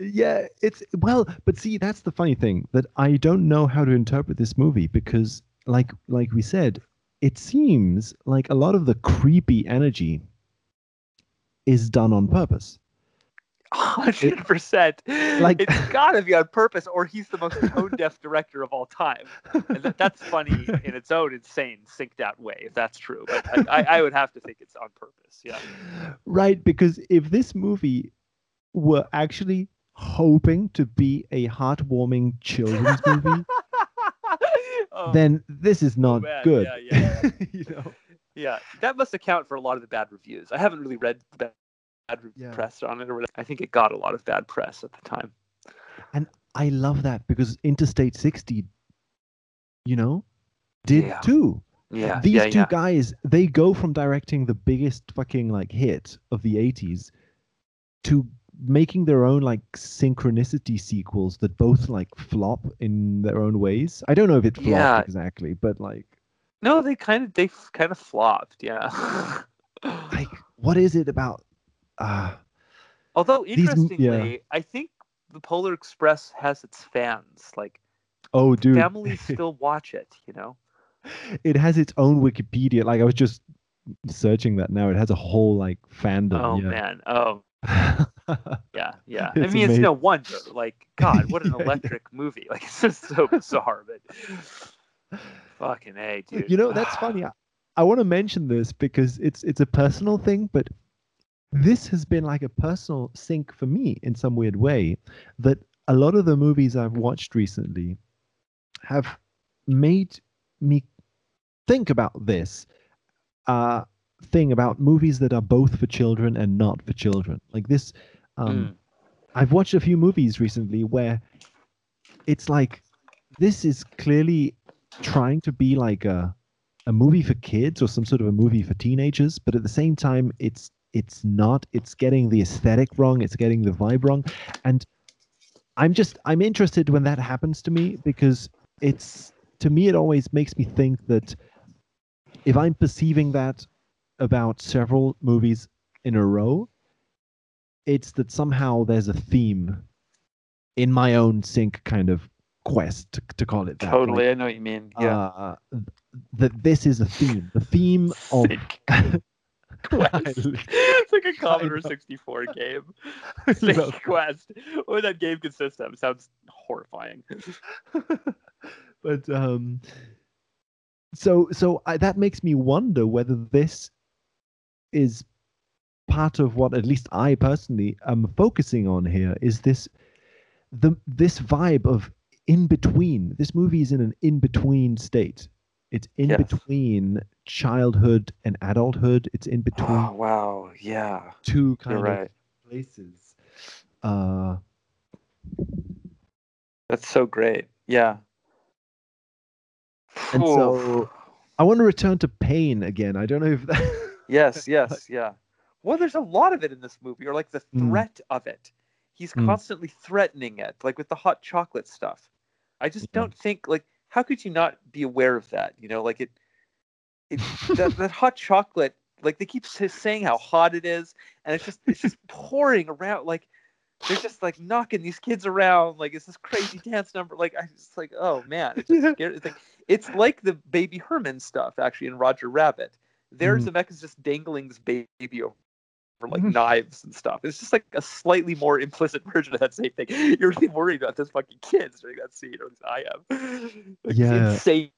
yeah, it's well, but see, that's the funny thing that I don't know how to interpret this movie because, like like we said, it seems like a lot of the creepy energy is done on purpose. Hundred percent. like- it's gotta be on purpose, or he's the most tone deaf director of all time. And that, that's funny in its own insane, synced out way, if that's true. But I, I, I would have to think it's on purpose. Yeah. Right, because if this movie were actually hoping to be a heartwarming children's movie, Oh, then this is not good. yeah, yeah. you know? yeah, that must account for a lot of the bad reviews. I haven't really read the bad, bad Yeah. press on it or. I think it got a lot of bad press at the time. And I love that because Interstate 60, you know, did Yeah. too. Yeah, These yeah, two yeah. guys, they go from directing the biggest fucking like hit of the 80s to making their own like synchronicity sequels that both like flop in their own ways. I don't know if it flopped Yeah. exactly, but like No, they kind of they kind of flopped. Yeah. like what is it about uh Although These yeah. interestingly, I think the Polar Express has its fans. Like oh dude families still watch it. You know. it has its own Wikipedia. Like I was just searching that now. It has a whole like fandom. Oh yeah. man. Oh yeah, yeah. I It's mean, it's no wonder. Like, God, what an Yeah, yeah. electric movie! Like, it's just so bizarre, but fucking a, dude. You know, that's funny. I, I want to mention this because it's it's a personal thing, but this has been like a personal sync for me in some weird way. That a lot of the movies I've watched recently have made me think about this uh, thing about movies that are both for children and not for children. Like this, um, Mm. I've watched a few movies recently where it's like this is clearly trying to be like a a movie for kids or some sort of a movie for teenagers, but at the same time it's it's not. It's getting the aesthetic wrong, it's getting the vibe wrong. And I'm just I'm interested when that happens to me because it's to me it always makes me think that if I'm perceiving that about several movies in a row, it's that somehow there's a theme in my own sync kind of quest to, to call it that. like, Totally, I know what you mean. Yeah. uh, that this is a theme. The theme of Quest. it's like a Commodore 64 game. Sync love Quest. What that game consists of sounds horrifying. but um so so I, that makes me wonder whether this is part of what at least i personally am focusing on here is this the this vibe of in between this movie is in an in between state it's in Yes. between childhood and adulthood it's in between Oh wow, yeah. two kind You're of right. places uh That's so great. Yeah. And so- i want to return to pain again i don't know if that Yes, yes, yeah. Well, there's a lot of it in this movie, or like the Mm. threat of it. He's Mm. constantly threatening it, like with the hot chocolate stuff. I just Yeah. don't think like how could you not be aware of that? You know, like it, it that, that hot chocolate, like they keep saying how hot it is, and it's just it's just pouring around. Like they're just like knocking these kids around. Like it's this crazy dance number. Like I just like oh man, it's just scary. It's like it's like the Baby Herman stuff actually in Roger Rabbit. There, Mhm. Zemeckis just dangling this baby over like Mhm. knives and stuff. It's just like a slightly more implicit version of that same thing. You're really worried about those fucking kids during that scene, or at least I am. Like, Yeah. insane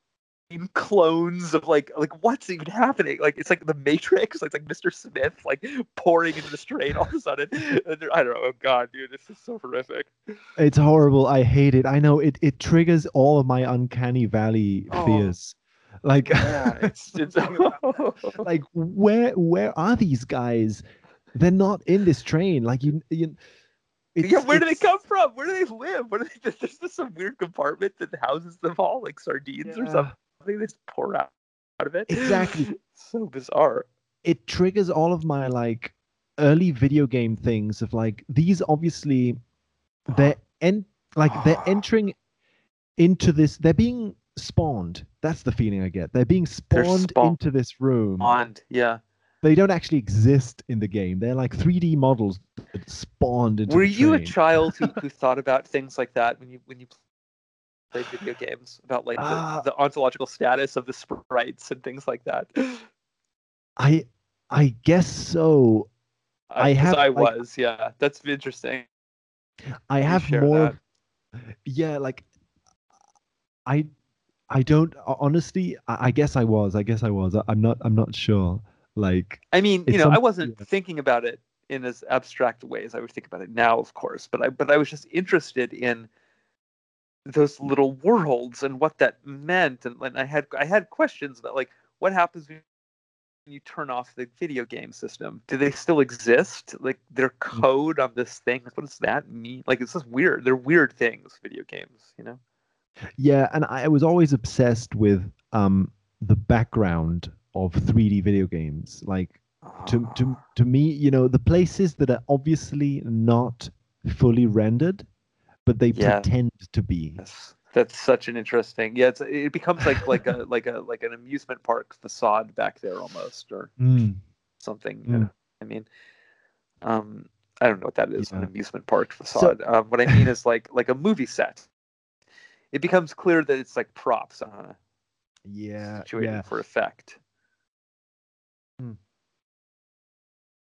clones of like like what's even happening? Like it's like the Matrix. Like, it's like Mr. Smith like pouring into the strain all of a sudden. I don't know. Oh god, dude, this is so horrific. It's horrible. I hate it. I know it. It triggers all of my uncanny valley Oh. fears. Like, Yeah, it's it's. like where where are these guys? They're not in this train. Like you, you it's, yeah, where do they come from? Where do they live? What are they? There's just some weird compartment that houses them all, like sardines or something. They just pour out, out of it. Exactly. so bizarre. It triggers all of my like early video game things of like these obviously they're en- like they're entering into this. They're being spawned. That's the feeling I get. They're being They're spawned spawned. into this room. Bond, yeah. They don't actually exist in the game. They're like 3D models that spawned into. Were you a child who, who thought about things like that when you when you played video games about like the, Ah. the ontological status of the sprites and things like that? I I guess so. I Uh, have, I like- was, yeah. That's interesting. I have more. that. Yeah, like I I don't honestly. I, I guess I was. I guess I was. I, I'm not. I'm not sure. Like I mean, you know, I wasn't yeah. thinking about it in as abstract a way as I would think about it now, of course. But I but I was just interested in those little worlds and what that meant, and, and I had I had questions about like what happens when you turn off the video game system. Do they still exist? Like their mm. code on this thing, what does that mean? Like it's just weird. They're weird things, video games, you know. Yeah, and I was always obsessed with um the background of 3D video games. Like to to ah. to me, you know, the places that are obviously not fully rendered, but they yeah. pretend to be. Yes. That's such an interesting. Yeah, it becomes like like a like a like an amusement park facade back there almost, or mm. something. Mm. I mean, um, I don't know what that is. Yeah. An amusement park facade. So, um, what I mean is like like a movie set. It becomes clear that it's like props a yeah situated yeah. for effect. Hmm.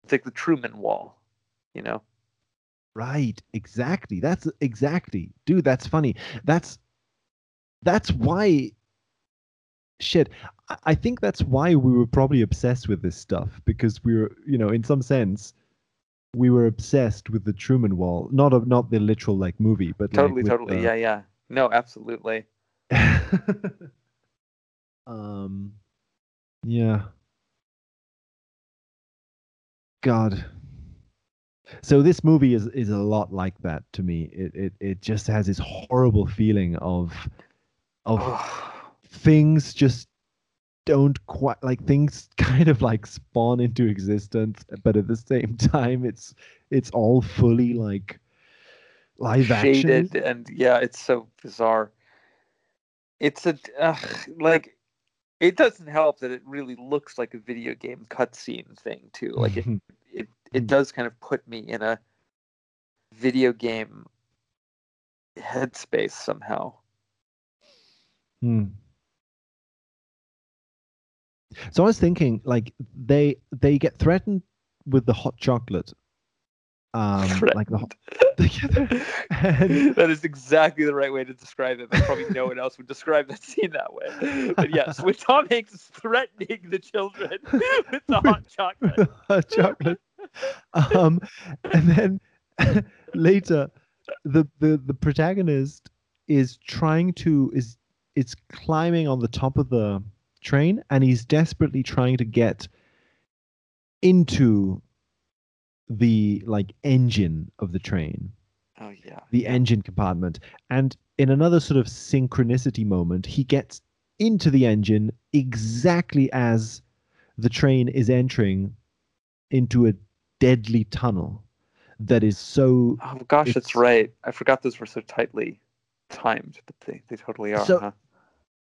It's like the Truman Wall, you know. Right, exactly. That's exactly, dude. That's funny. That's that's why shit i think that's why we were probably obsessed with this stuff because we were you know in some sense we were obsessed with the truman wall not of not the literal like movie but totally like totally the... yeah yeah no absolutely um yeah. God. So this movie is is a lot like that to me. It it, it just has this horrible feeling of of things just don't quite like things kind of like spawn into existence but at the same time it's it's all fully like live shaded action. and yeah it's so bizarre. It's a uh, like it doesn't help that it really looks like a video game cutscene thing too like it, it it does kind of put me in a video game headspace somehow. Hmm. So I was thinking, like they they get threatened with the hot chocolate, um, like the and... that is exactly the right way to describe it. But probably no one else would describe that scene that way. But yes, with Tom Hanks threatening the children with the hot chocolate. hot chocolate. Um, and then later, the the the protagonist is trying to is it's climbing on the top of the train and he's desperately trying to get into the like engine of the train. Oh yeah. The engine compartment. And in another sort of synchronicity moment, he gets into the engine exactly as the train is entering into a deadly tunnel that is so Oh gosh, that's right. I forgot those were so tightly timed, but they, they totally are. So, huh?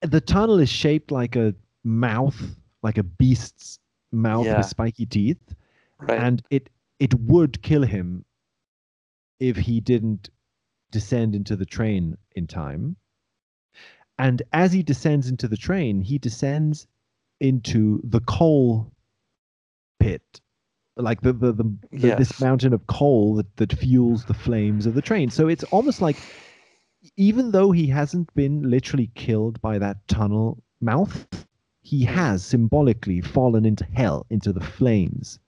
the tunnel is shaped like a mouth, like a beast's mouth yeah. with spiky teeth, right. and it it would kill him if he didn't descend into the train in time. And as he descends into the train, he descends into the coal pit, like the the, the, the yes. this mountain of coal that, that fuels the flames of the train. So it's almost like even though he hasn't been literally killed by that tunnel mouth, he hmm. has symbolically fallen into hell, into the flames,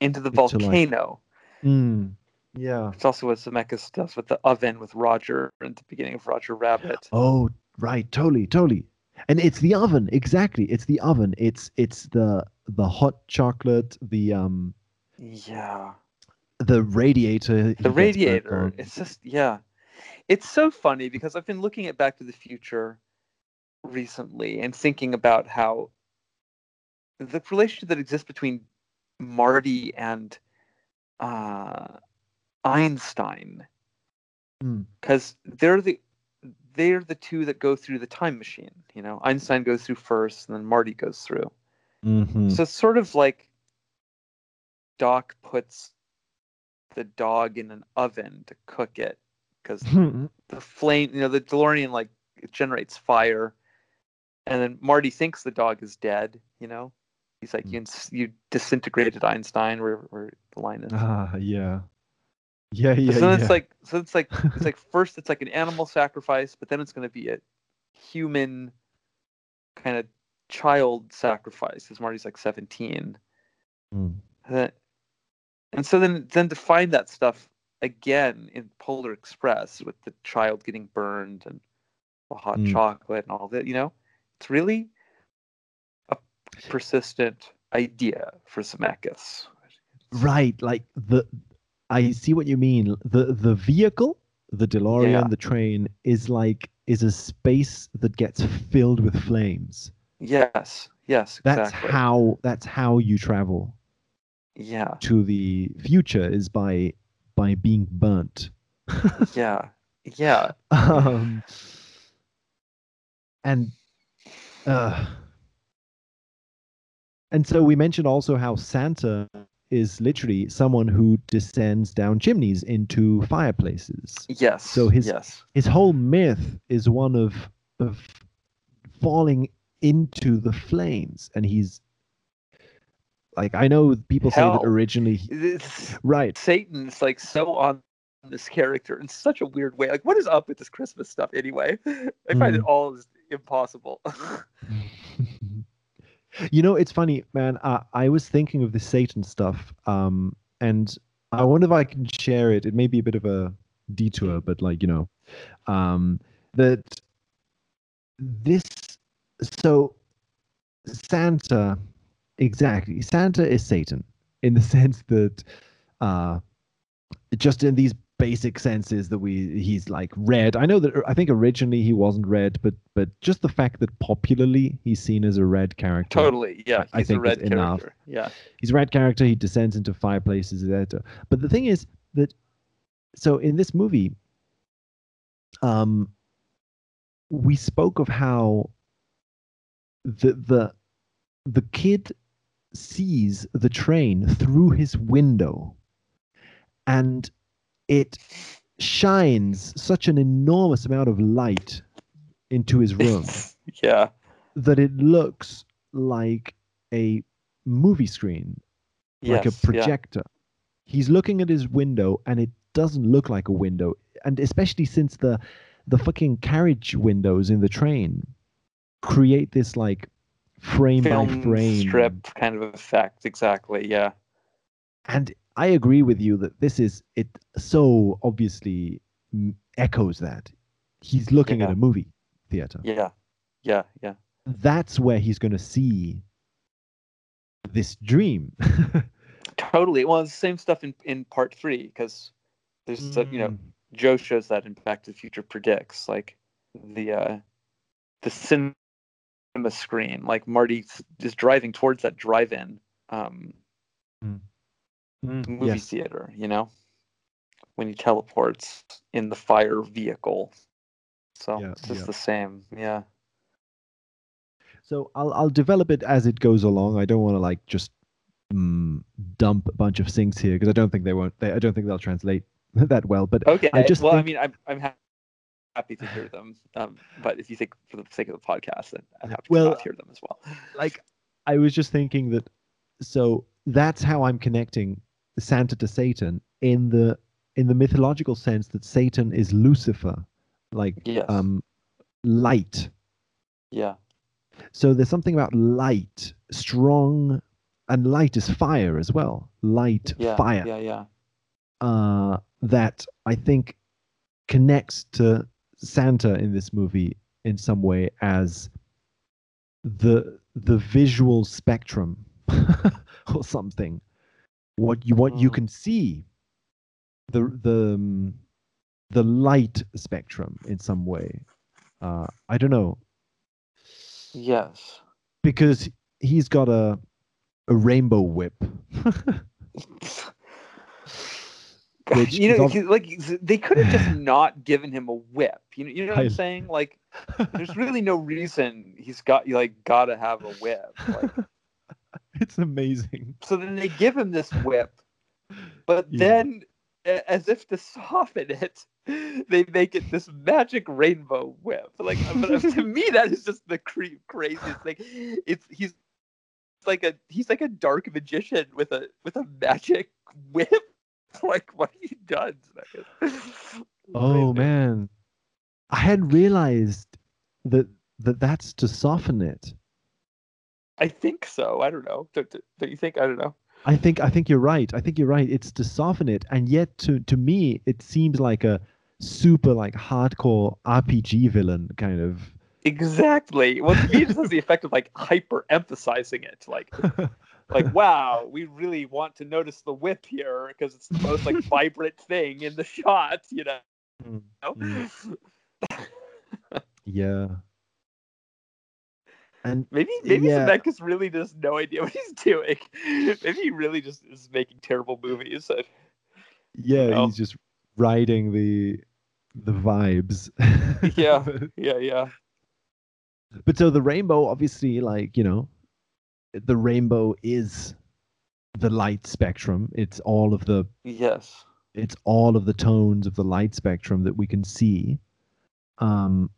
into the into volcano. Like, mm, yeah, it's also what Zemeckis does with the oven with Roger at the beginning of Roger Rabbit. Oh, right, totally, totally. And it's the oven, exactly. It's the oven. It's it's the the hot chocolate, the um, yeah, the radiator. The radiator. It's just yeah it's so funny because I've been looking at Back to the Future recently and thinking about how the relationship that exists between Marty and uh, Einstein, because hmm. mm. they're the they're the two that go through the time machine. You know, Einstein goes through first, and then Marty goes through. Mm-hmm. So it's sort of like Doc puts the dog in an oven to cook it, because the flame, you know, the DeLorean like it generates fire, and then Marty thinks the dog is dead. You know, he's like, you, you disintegrated Einstein, where where the line is. Ah, yeah. Yeah, yeah. So yeah. it's like, so it's like, it's like first it's like an animal sacrifice, but then it's going to be a human kind of child sacrifice, because Marty's like seventeen. Mm. Then, And so then then to find that stuff again in Polar Express with the child getting burned and the hot Mm. chocolate and all that, you know, it's really persistent idea for Zemeckis. Right, like the I see what you mean. The the vehicle, the DeLorean, Yeah. the train is like is a space that gets filled with flames. Yes, yes, That's exactly. how that's how you travel yeah, to the future is by by being burnt. yeah, yeah. um, and uh, and so we mentioned also how Santa is literally someone who descends down chimneys into fireplaces. Yes. So his- yes. His whole myth is one of of falling into the flames, and he's like I know people say that originally, It's- right? Satan's like so on this character in such a weird way. Like, what is up with this Christmas stuff anyway? I find it Mm. all impossible. you know, it's funny, man. I, I was thinking of the Satan stuff, um, and I wonder if I can share it. It may be a bit of a detour, but like you know, um, that this. So, Santa, exactly. Santa is Satan in the sense that, uh, just in these basic senses that we he's like red. I know that I think originally he wasn't red, but but just the fact that popularly he's seen as a red character. totally. Yeah. I think a red it's enough. Yeah. He's a red character. He descends into fireplaces, etc. But the thing is that so in this movie, um, we spoke of how the the the kid sees the train through his window, and it shines such an enormous amount of light into his room yeah. that it looks like a movie screen like a Yes, yeah. projector. He's looking at his window and it doesn't look like a window. And especially since the the fucking carriage windows in the train create this like frame by frame strip kind of effect. Exactly. Yeah. And I agree with you that this is it so obviously mm, echoes that. He's looking at a movie theater. Yeah. Yeah. Yeah. That's where he's going to see this dream. Totally. Well, the same stuff in, in part three because there's a, you know Mm. Joe shows that in Back to the Future predicts like the uh the cinema screen like Marty is driving towards that drive-in um Mm, movie yes. theater you know when he teleports in the fire vehicle so Yeah, it's just yeah. the same yeah So I'll I'll develop it as it goes along. I don't want to like just mm, dump a bunch of things here because I don't think they won't. They, I don't think they'll translate that well. But okay I just well i mean i'm, I'm ha- happy to hear them um but if you think for the sake of the podcast then i'm happy Well, to hear them as well like I was just thinking that. So that's how I'm connecting Santa to Satan in the in the mythological sense that Satan is Lucifer, like yes um, light. yeah So there's something about light, strong, and light is fire as well. Light, yeah fire. yeah yeah uh, that I think connects to Santa in this movie in some way as the the visual spectrum or something. What you what you Mm. can see the the um, the light spectrum in some way. Uh, I don't know yes because he's got a a rainbow whip. God, you know, like they could have just not given him a whip. You know, you know what I- I'm saying? Like, there's really no reason he's got you like gotta have a whip. Like, it's amazing. so then they give him this whip, but Yeah. then, as if to soften it, they make it this magic rainbow whip. Like, uh, to me, that is just the cre- craziest thing. It's he's like a he's like a dark magician with a with a magic whip. Like, what have you done? Oh man, I hadn't realized that that that's to soften it. I think so. I don't know. Don't, don't you think? I don't know. I think I think you're right. I think you're right. It's to soften it, and yet to to me, it seems like a super like hardcore RPG villain kind of. Exactly. Well, to me, it just has the effect of like hyper emphasizing it. Like, like wow, we really want to notice the whip here because it's the most like vibrant thing in the shot. You know. Mm. yeah. And maybe maybe yeah. Zemeckis really just no idea what he's doing. maybe he really just is making terrible movies. And, yeah, you know. he's just riding the the vibes. yeah, yeah, yeah. But so the rainbow, obviously, like you know, the rainbow is the light spectrum. It's all of the Yes. it's all of the tones of the light spectrum that we can see. Um,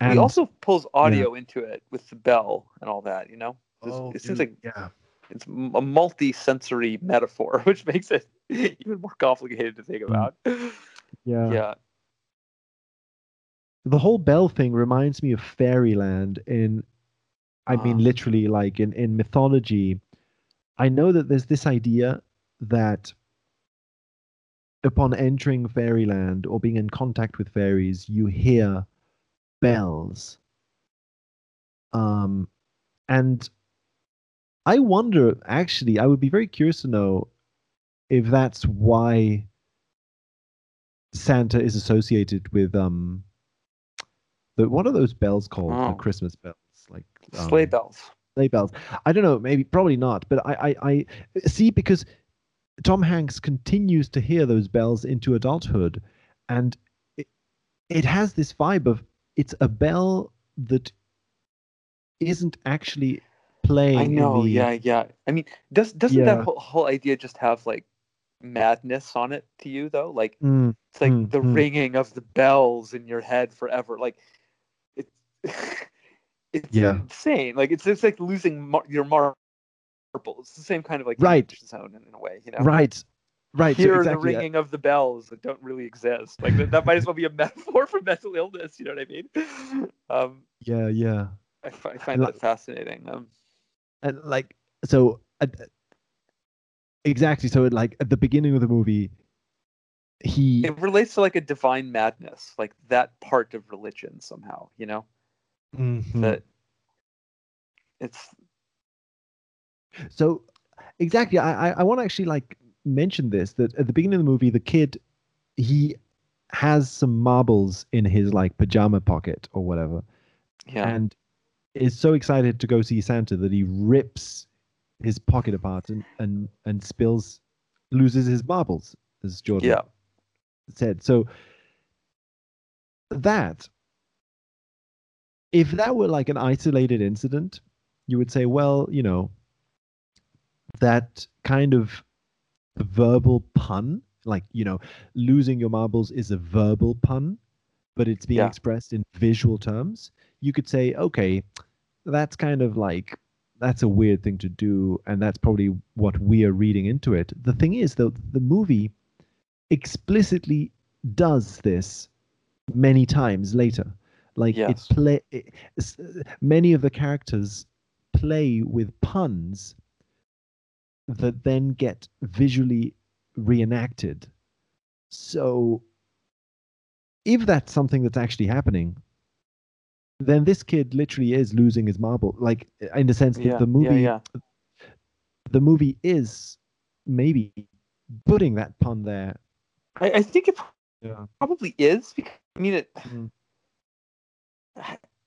and he also pulls audio into it with the bell and all that. You know, Oh, it seems dude, like yeah, it's a multi-sensory metaphor, which makes it even more complicated to think Mm. about. yeah, yeah. The whole bell thing reminds me of fairyland. In, I mean, Ah. literally, like in in mythology. I know that there's this idea that upon entering fairyland or being in contact with fairies, you hear bells. Um, and I wonder, actually, I would be very curious to know if that's why Santa is associated with um the what are those bells called? The Oh. Christmas bells, like Sleigh um, bells. sleigh bells. I don't know, maybe probably not, but I, I, I see because Tom Hanks continues to hear those bells into adulthood, and it, it has this vibe of it's a bell that isn't actually playing. I know. the- Yeah, yeah. I mean, does doesn't that whole, whole idea just have like madness on it to you though? Like Mm, it's like Mm, the mm. ringing of the bells in your head forever. Like it's it's Yeah. insane. Like it's it's like losing mar- your marbles. It's the same kind of like Right. zone in, in a way. You know. right, right. so Hear exactly, the ringing of the bells that don't really exist. Like that, that might as well be a metaphor for mental illness. You know what I mean? Um, yeah, yeah. I, find Lo- that fascinating. Um, and like so uh, exactly so like at the beginning of the movie he it relates to like a divine madness, like that part of religion somehow. You know Mhm. that it's so exactly i i, I want to actually like mention this that at the beginning of the movie the kid he has some marbles in his like pajama pocket or whatever yeah. and is so excited to go see santa that he rips his pocket apart and and and spills loses his marbles as jordan Yeah. said. So that if that were like an isolated incident, you would say, well, you know, that kind of verbal pun, like, you know, losing your marbles is a verbal pun, but it's being Yeah. expressed in visual terms. You could say, okay, that's kind of like that's a weird thing to do, and that's probably what we are reading into it. The thing is, though, the movie explicitly does this many times later. Like Yes. it play it, many of the characters play with puns that then get visually reenacted. So if that's something that's actually happening, then this kid literally is losing his marble. Like in the sense that Yeah, the movie yeah. the movie is maybe putting that pun there. I, I think it Yeah. probably is because I mean it. Mhm.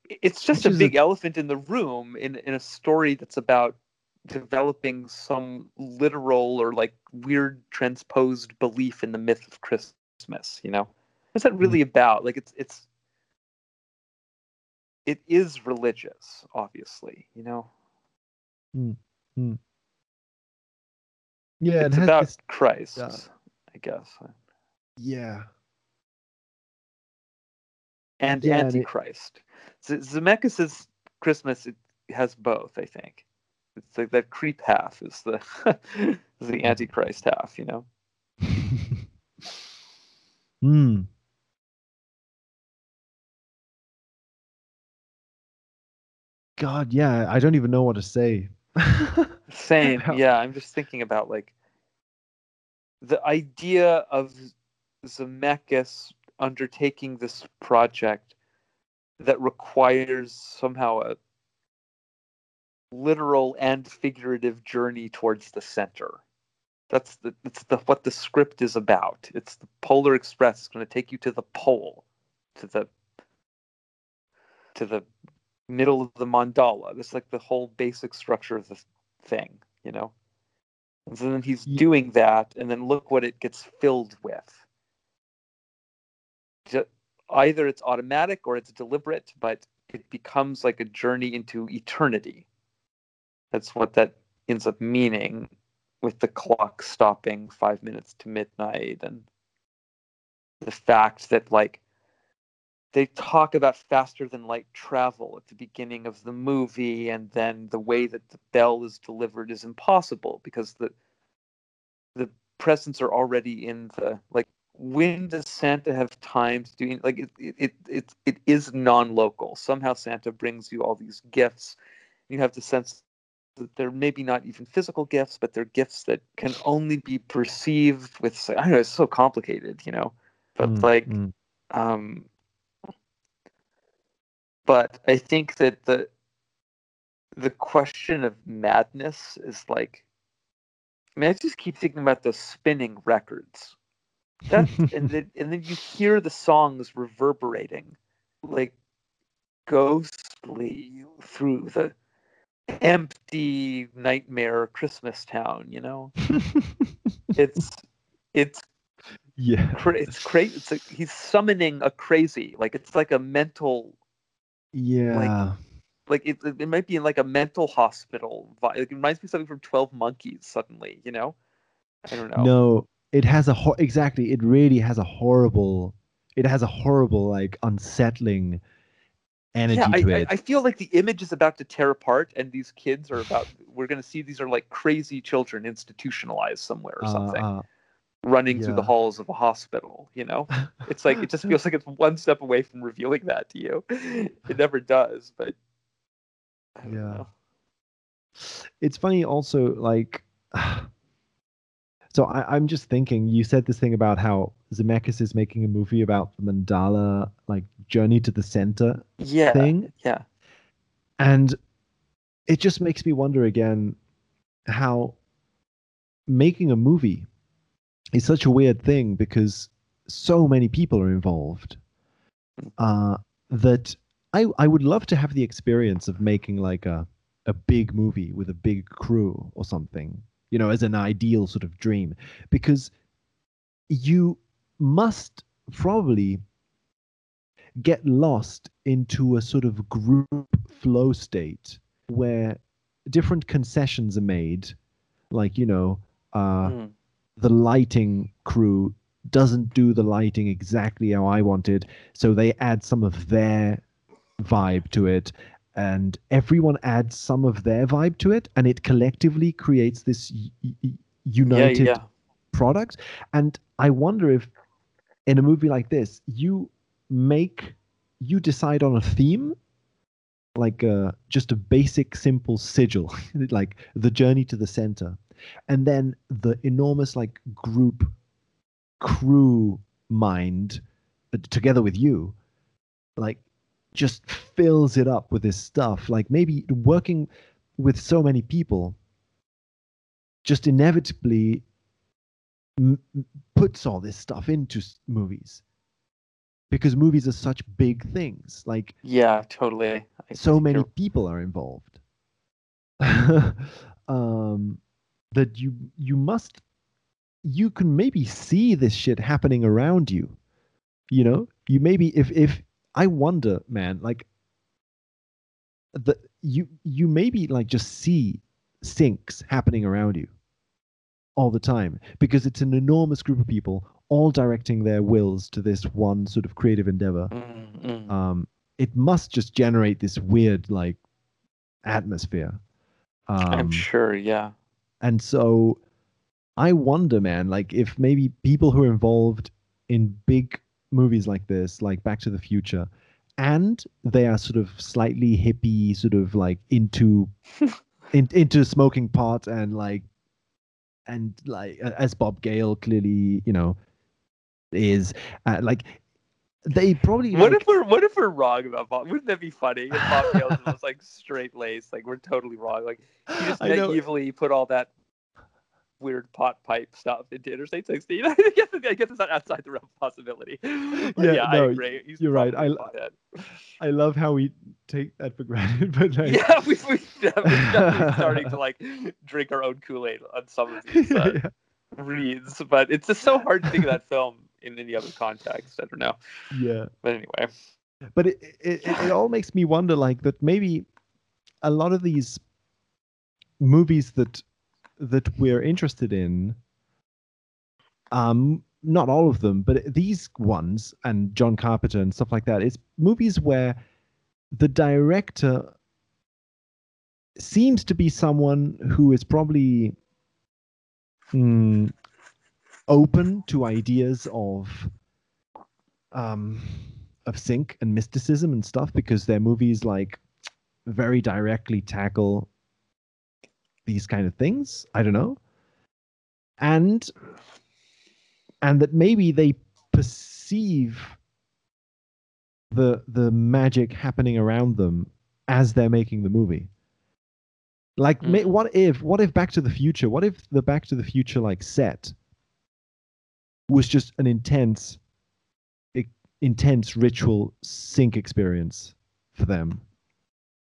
It's just Which a is a- big elephant in the room in in a story that's about developing some literal or like weird transposed belief in the myth of Christmas. You know, what's that really mm-hmm. about? Like it's it's it is religious, obviously. You know, mm, mm. Yeah, it's it about this- Christ, yeah. I guess, yeah. and Yeah, it- Antichrist. Z- Zemeckis's Christmas it has both, I think. It's like that creep half is the is the Antichrist half, you know. Hmm. God, yeah, I don't even know what to say. Same. Yeah, I'm just thinking about like the idea of Zemeckis undertaking this project that requires somehow a literal and figurative journey towards the center. That's the it's the what the script is about. It's the Polar Express is going to take you to the pole, to the to the middle of the mandala. That's like the whole basic structure of the thing, you know. And so then he's doing that, and then look what it gets filled with. Just, either it's automatic or it's deliberate, but it becomes like a journey into eternity. That's what that ends up meaning with the clock stopping five minutes to midnight and the fact that like they talk about faster than light travel at the beginning of the movie and then the way that the bell is delivered is impossible because the the presents are already in the like when does santa have time to do like it it it, it is non-local. Somehow santa brings you all these gifts. You have the sense they're maybe not even physical gifts but they're gifts that can only be perceived with i don't know it's so complicated you know but mm, like mm. um but I think that the the question of madness is like I mean I just keep thinking about those spinning records. That and then and then you hear the songs reverberating like ghostly through the empty nightmare Christmas town, you know? it's it's yeah it's crazy it's like he's summoning a crazy like it's like a mental yeah. Like, like it, it might be in like a mental hospital. It reminds me of something from Twelve Monkeys. Suddenly, you know. I don't know. No, it has a ho- exactly. It really has a horrible. It has a horrible, like, unsettling energy yeah, to I, it. I, I feel like the image is about to tear apart, and these kids are about. we're going to see these are like crazy children institutionalized somewhere or something. Uh running yeah. through the halls of a hospital you know it's like it just feels like it's one step away from revealing that to you it never does but yeah know. it's funny also like so I, i'm just thinking you said this thing about how zemeckis is making a movie about the mandala like journey to the center yeah thing. yeah. And it just makes me wonder again how making a movie is such a weird thing because so many people are involved uh, that I I would love to have the experience of making like a a big movie with a big crew or something, you know, as an ideal sort of dream, because you must probably get lost into a sort of group flow state where different concessions are made, like you know, uh, mm the lighting crew doesn't do the lighting exactly how I wanted, so they add some of their vibe to it, and everyone adds some of their vibe to it, and it collectively creates this united yeah, yeah. product. And I wonder if, in a movie like this, you make you decide on a theme like uh, just a basic simple sigil like the journey to the center and then the enormous like group crew mind uh, together with you like just fills it up with this stuff. Like maybe working with so many people just inevitably m- puts all this stuff into movies. Because movies are such big things. Like yeah totally. I so many you're... people are involved. Um that you you must you can maybe see this shit happening around you. You know? You maybe if if i wonder man like the you you maybe like just see syncs happening around you all the time because it's an enormous group of people all directing their wills to this one sort of creative endeavor. Mm-hmm. um it must just generate this weird like atmosphere. Um, i'm sure yeah. and so I wonder, man, like if maybe people who are involved in big movies like this, like Back to the Future, and they are sort of slightly hippie, sort of like into in, into smoking pot and like and like as Bob Gale clearly you know is uh, like they probably what like, if we're what if we're wrong about Bob? Wouldn't that be funny? If Bob Gale was like straight laced, like we're totally wrong. Like he just naively put all that weird pot pipe stuff into Interstate 60. I guess, I guess it's not outside the realm of possibility. Yeah, yeah no, I agree. He's you're right. I, I love how we take that for granted, but like... yeah, we, we definitely starting to like drink our own Kool Aid on some of these uh, yeah. reads. But it's just so hard to think of that film in any other context. I don't know. Yeah. But anyway. But it it, it, it all makes me wonder, like that maybe a lot of these movies that that we're interested in um not all of them but these ones and john carpenter and stuff like that it's movies where the director seems to be someone who is probably mm, open to ideas of um of sync and mysticism and stuff because their movies like very directly tackle these kind of things. I don't know. And and that maybe they perceive the the magic happening around them as they're making the movie. Like, mm. what if what if Back to the Future? What if the Back to the Future like set was just an intense, intense ritual sync experience for them?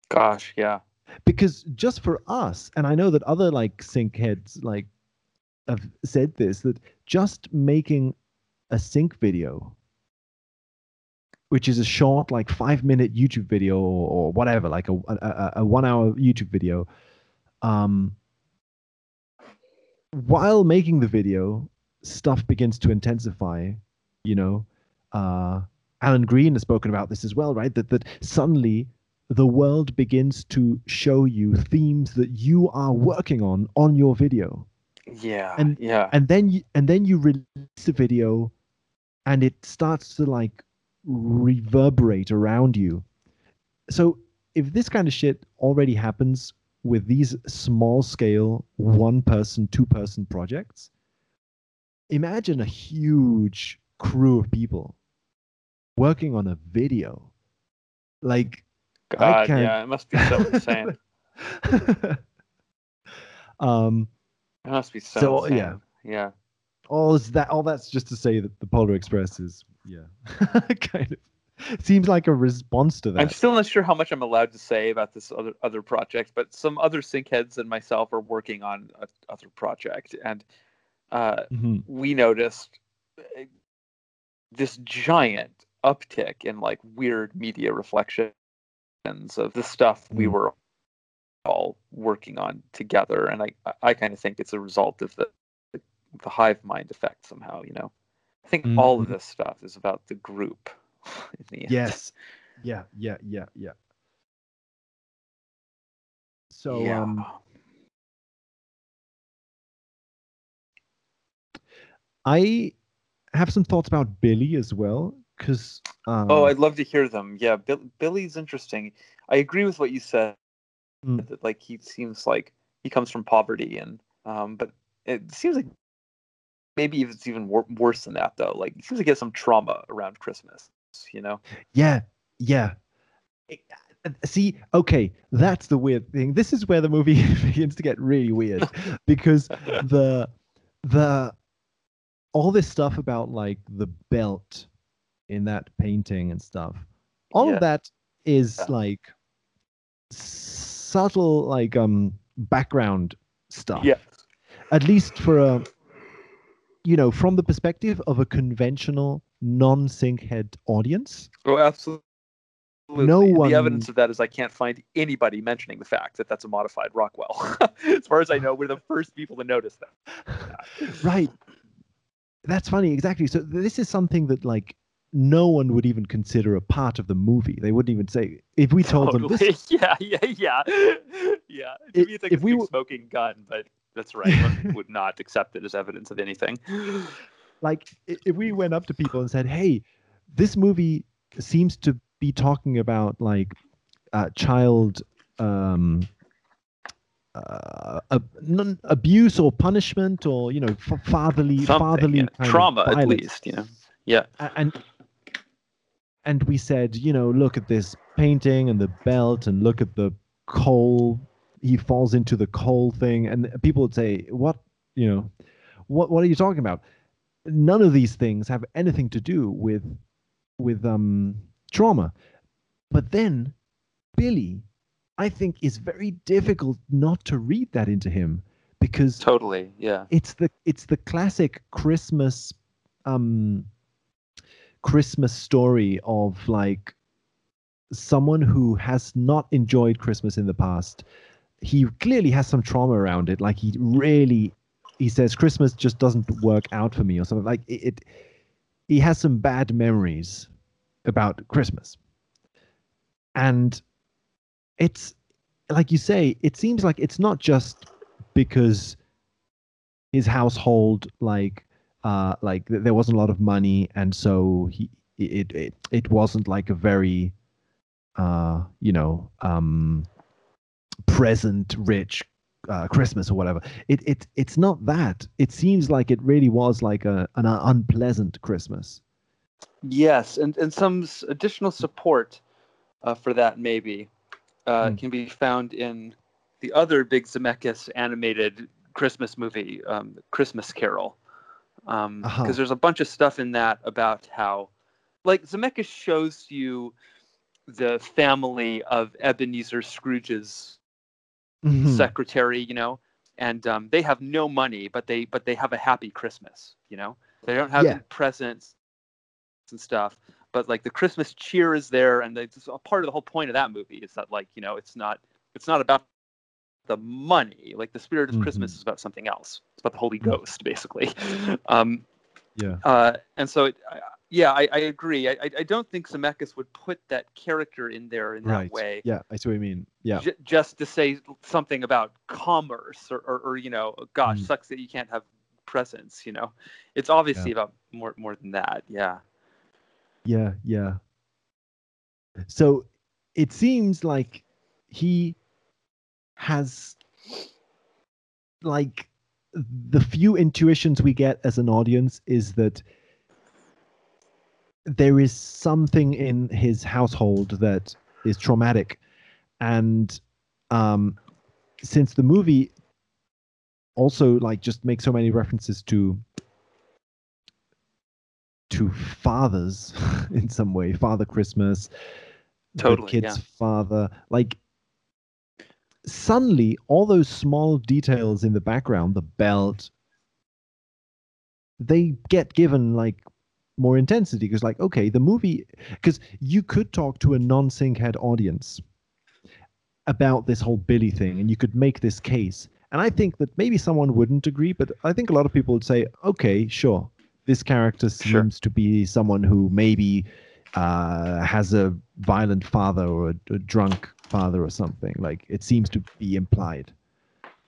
Gosh, yeah because just for us and i know that other like sync heads like have said this that just making a sync video which is a short like five minute youtube video or, or whatever like a, a, a, one hour youtube video um while making the video stuff begins to intensify you know? Uh alan green has spoken about this as well right? That that suddenly the world begins to show you themes that you are working on on your video. Yeah. And yeah. And then you and then you release the video and it starts to like reverberate around you. So if this kind of shit already happens with these small scale one person, two person projects, imagine a huge crew of people working on a video. Like God, yeah, it must be so insane. um, it must be so, so insane. yeah, yeah. All is that? All that's just to say that the Polar Express is, yeah, kind of seems like a response to that. I'm still not sure how much I'm allowed to say about this other other project, but some other syncheads and myself are working on a other project, and uh, mm-hmm. we noticed uh, this giant uptick in like weird media reflection of the stuff we mm. were all working on together and i i kind of think it's a result of the the hive mind effect somehow you know i think mm-hmm. all of this stuff is about the group in the end. yes yeah yeah yeah yeah so yeah. um i have some thoughts about billy as well because um, oh, I'd love to hear them. Yeah, Bill, Billy's interesting. I agree with what you said. Mm. That like he seems like he comes from poverty, and um, but it seems like maybe it's even wor- worse than that though. Like he seems to get some trauma around Christmas. You know? Yeah, yeah. Uh, see, okay, that's the weird thing. This is where the movie begins to get really weird because the the all this stuff about like the belt in that painting and stuff. All yeah. of that is yeah. like subtle like um background stuff. Yeah. At least for a you know, from the perspective of a conventional non-sync head audience. Oh, absolutely. No one. The evidence of that is I can't find anybody mentioning the fact that that's a modified Rockwell. as far as I know, we're the first people to notice that. right. That's funny. Exactly. So this is something that like no one would even consider a part of the movie. They wouldn't even say if we told totally. them this. Yeah, yeah, yeah, yeah. Me, it's like if a we smoking gun, but that's right. would not accept it as evidence of anything. Like if we went up to people and said, "Hey, this movie seems to be talking about like uh, child." Um, uh, non, abuse or punishment or you know f- fatherly Something, fatherly yeah. trauma at least, you know. Yeah. and and we said, you know, look at this painting and the belt, and look at the coal. He falls into the coal thing, and people would say, "What, you know, what what are you talking about?" None of these things have anything to do with with um trauma. But then Billy, I think, is very difficult not to read that into him because Totally. Yeah. it's the it's the classic Christmas um Christmas story of like someone who has not enjoyed Christmas in the past. He clearly has some trauma around it. Like he really he says Christmas just doesn't work out for me or something. Like it, it he has some bad memories about Christmas. And it's like you say, it seems like it's not just because his household like uh like th- there wasn't a lot of money and so he it it, it wasn't like a very uh you know um present rich uh, christmas or whatever. It it it's not that. It seems like it really was like a an unpleasant christmas. Yes, and and some additional support uh, for that maybe uh, Hmm. can be found in the other big Zemeckis animated Christmas movie, um, Christmas Carol, because Uh-huh. there's a bunch of stuff in that about how, like Zemeckis shows you the family of Ebenezer Scrooge's Mhm. secretary, you know, and um, they have no money, but they but they have a happy Christmas, you know. They don't have Yeah. presents and stuff, but like the Christmas cheer is there, and it's a part of the whole point of that movie is that like you know it's not it's not about the money, like the spirit of Christmas Mhm. is about something else. It's about the Holy. Ghost, basically. Um, yeah uh, and so, it, I, yeah, I, I agree. I, I- don't think Zemeckis would put that character in there in that way yeah i see what you mean yeah j- just to say something about commerce or, or, or you know gosh Mm. sucks that you can't have presents you know it's obviously about more more than that yeah Yeah, yeah. So it seems like he has like the few intuitions we get as an audience is that there is something in his household that is traumatic. And um since the movie also like just makes so many references to to fathers in some way. Father christmas Totally, the kid's yeah. father. Like suddenly all those small details in the background the belt they get given like more intensity because like okay the movie because you could talk to a non-sync head audience about this whole billy thing and you could make this case and i think that maybe someone wouldn't agree but i think a lot of people would say okay sure this character Sure. seems to be someone who maybe uh, has a violent father or a, a drunk father or something like it seems to be implied.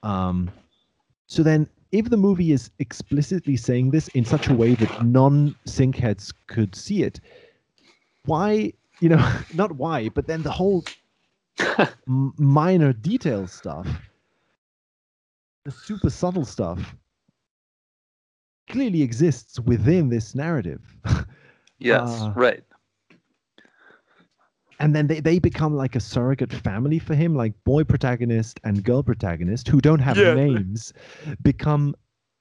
Um, so then if the movie is explicitly saying this in such a way that non-sync heads could see it why you know not why but then the whole m- minor detail stuff the super subtle stuff clearly exists within this narrative. Yes Uh, right and then they, they become like a surrogate family for him like boy protagonist and girl protagonist who don't have Yeah. names become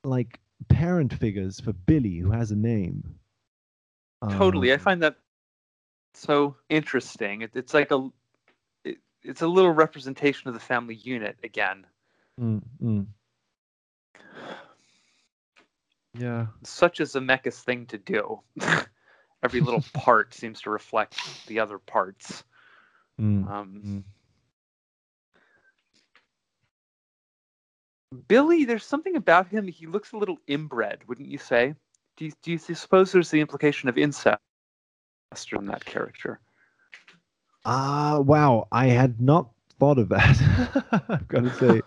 like parent figures for billy who has a name. Totally. I Um, find that so interesting. It, it's like a it, it's a little representation of the family unit again. Mm, mm. yeah. Such a Zemeckis thing to do every little part seems to reflect the other parts mm, um, mm. Billy, there's something about him. He looks a little inbred, wouldn't you say? Do you, do you suppose there's the implication of incest in that character? Ah, wow. I had not thought of that. I've got to say.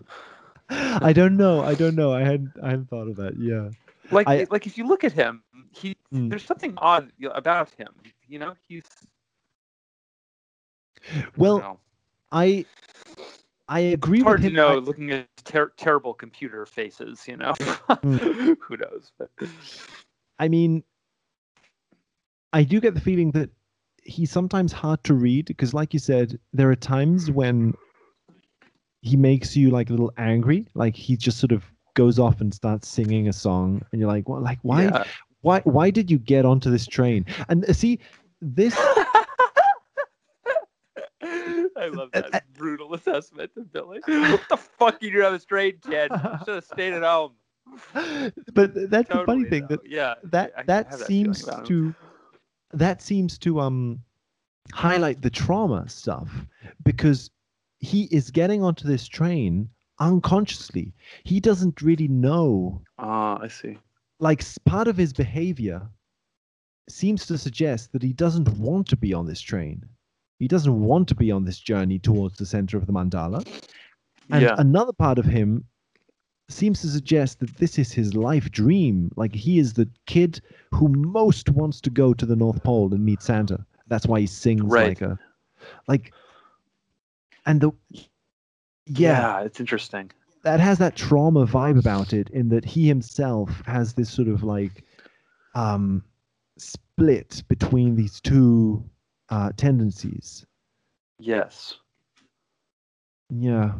I don't know. I don't know. I hadn't I hadn't thought of that. Yeah. Like, I- like if you look at him, he Mm. there's something odd about him. You know, he's Well, know. I I agree It's hard with to him. know I- looking at ter- terrible computer faces, you know. Mm. Who knows? But I mean, I do get the feeling that he's sometimes hard to read because, like you said, there are times when he makes you like a little angry. Like he just sort of goes off and starts singing a song, and you're like, "Well, like why, yeah. Why, why did you get onto this train?" And uh, see, this I love Uh, that brutal assessment of Billy. What the fuck you do on this train, kid? Should have stayed at home. but that's the funny thing though. that yeah, that I that seems about him. to that seems to um highlight the trauma stuff because he is getting onto this train unconsciously he doesn't really know Ah, I see. Like part of his behavior seems to suggest that he doesn't want to be on this train he doesn't want to be on this journey towards the center of the mandala and yeah. another part of him seems to suggest that this is his life dream. Like he is the kid who most wants to go to the North Pole and meet Santa. That's why he sings Right. like a like and the yeah, it's interesting. That has that trauma vibe about it in that he himself has this sort of like um split between these two uh tendencies. Yes. Yeah.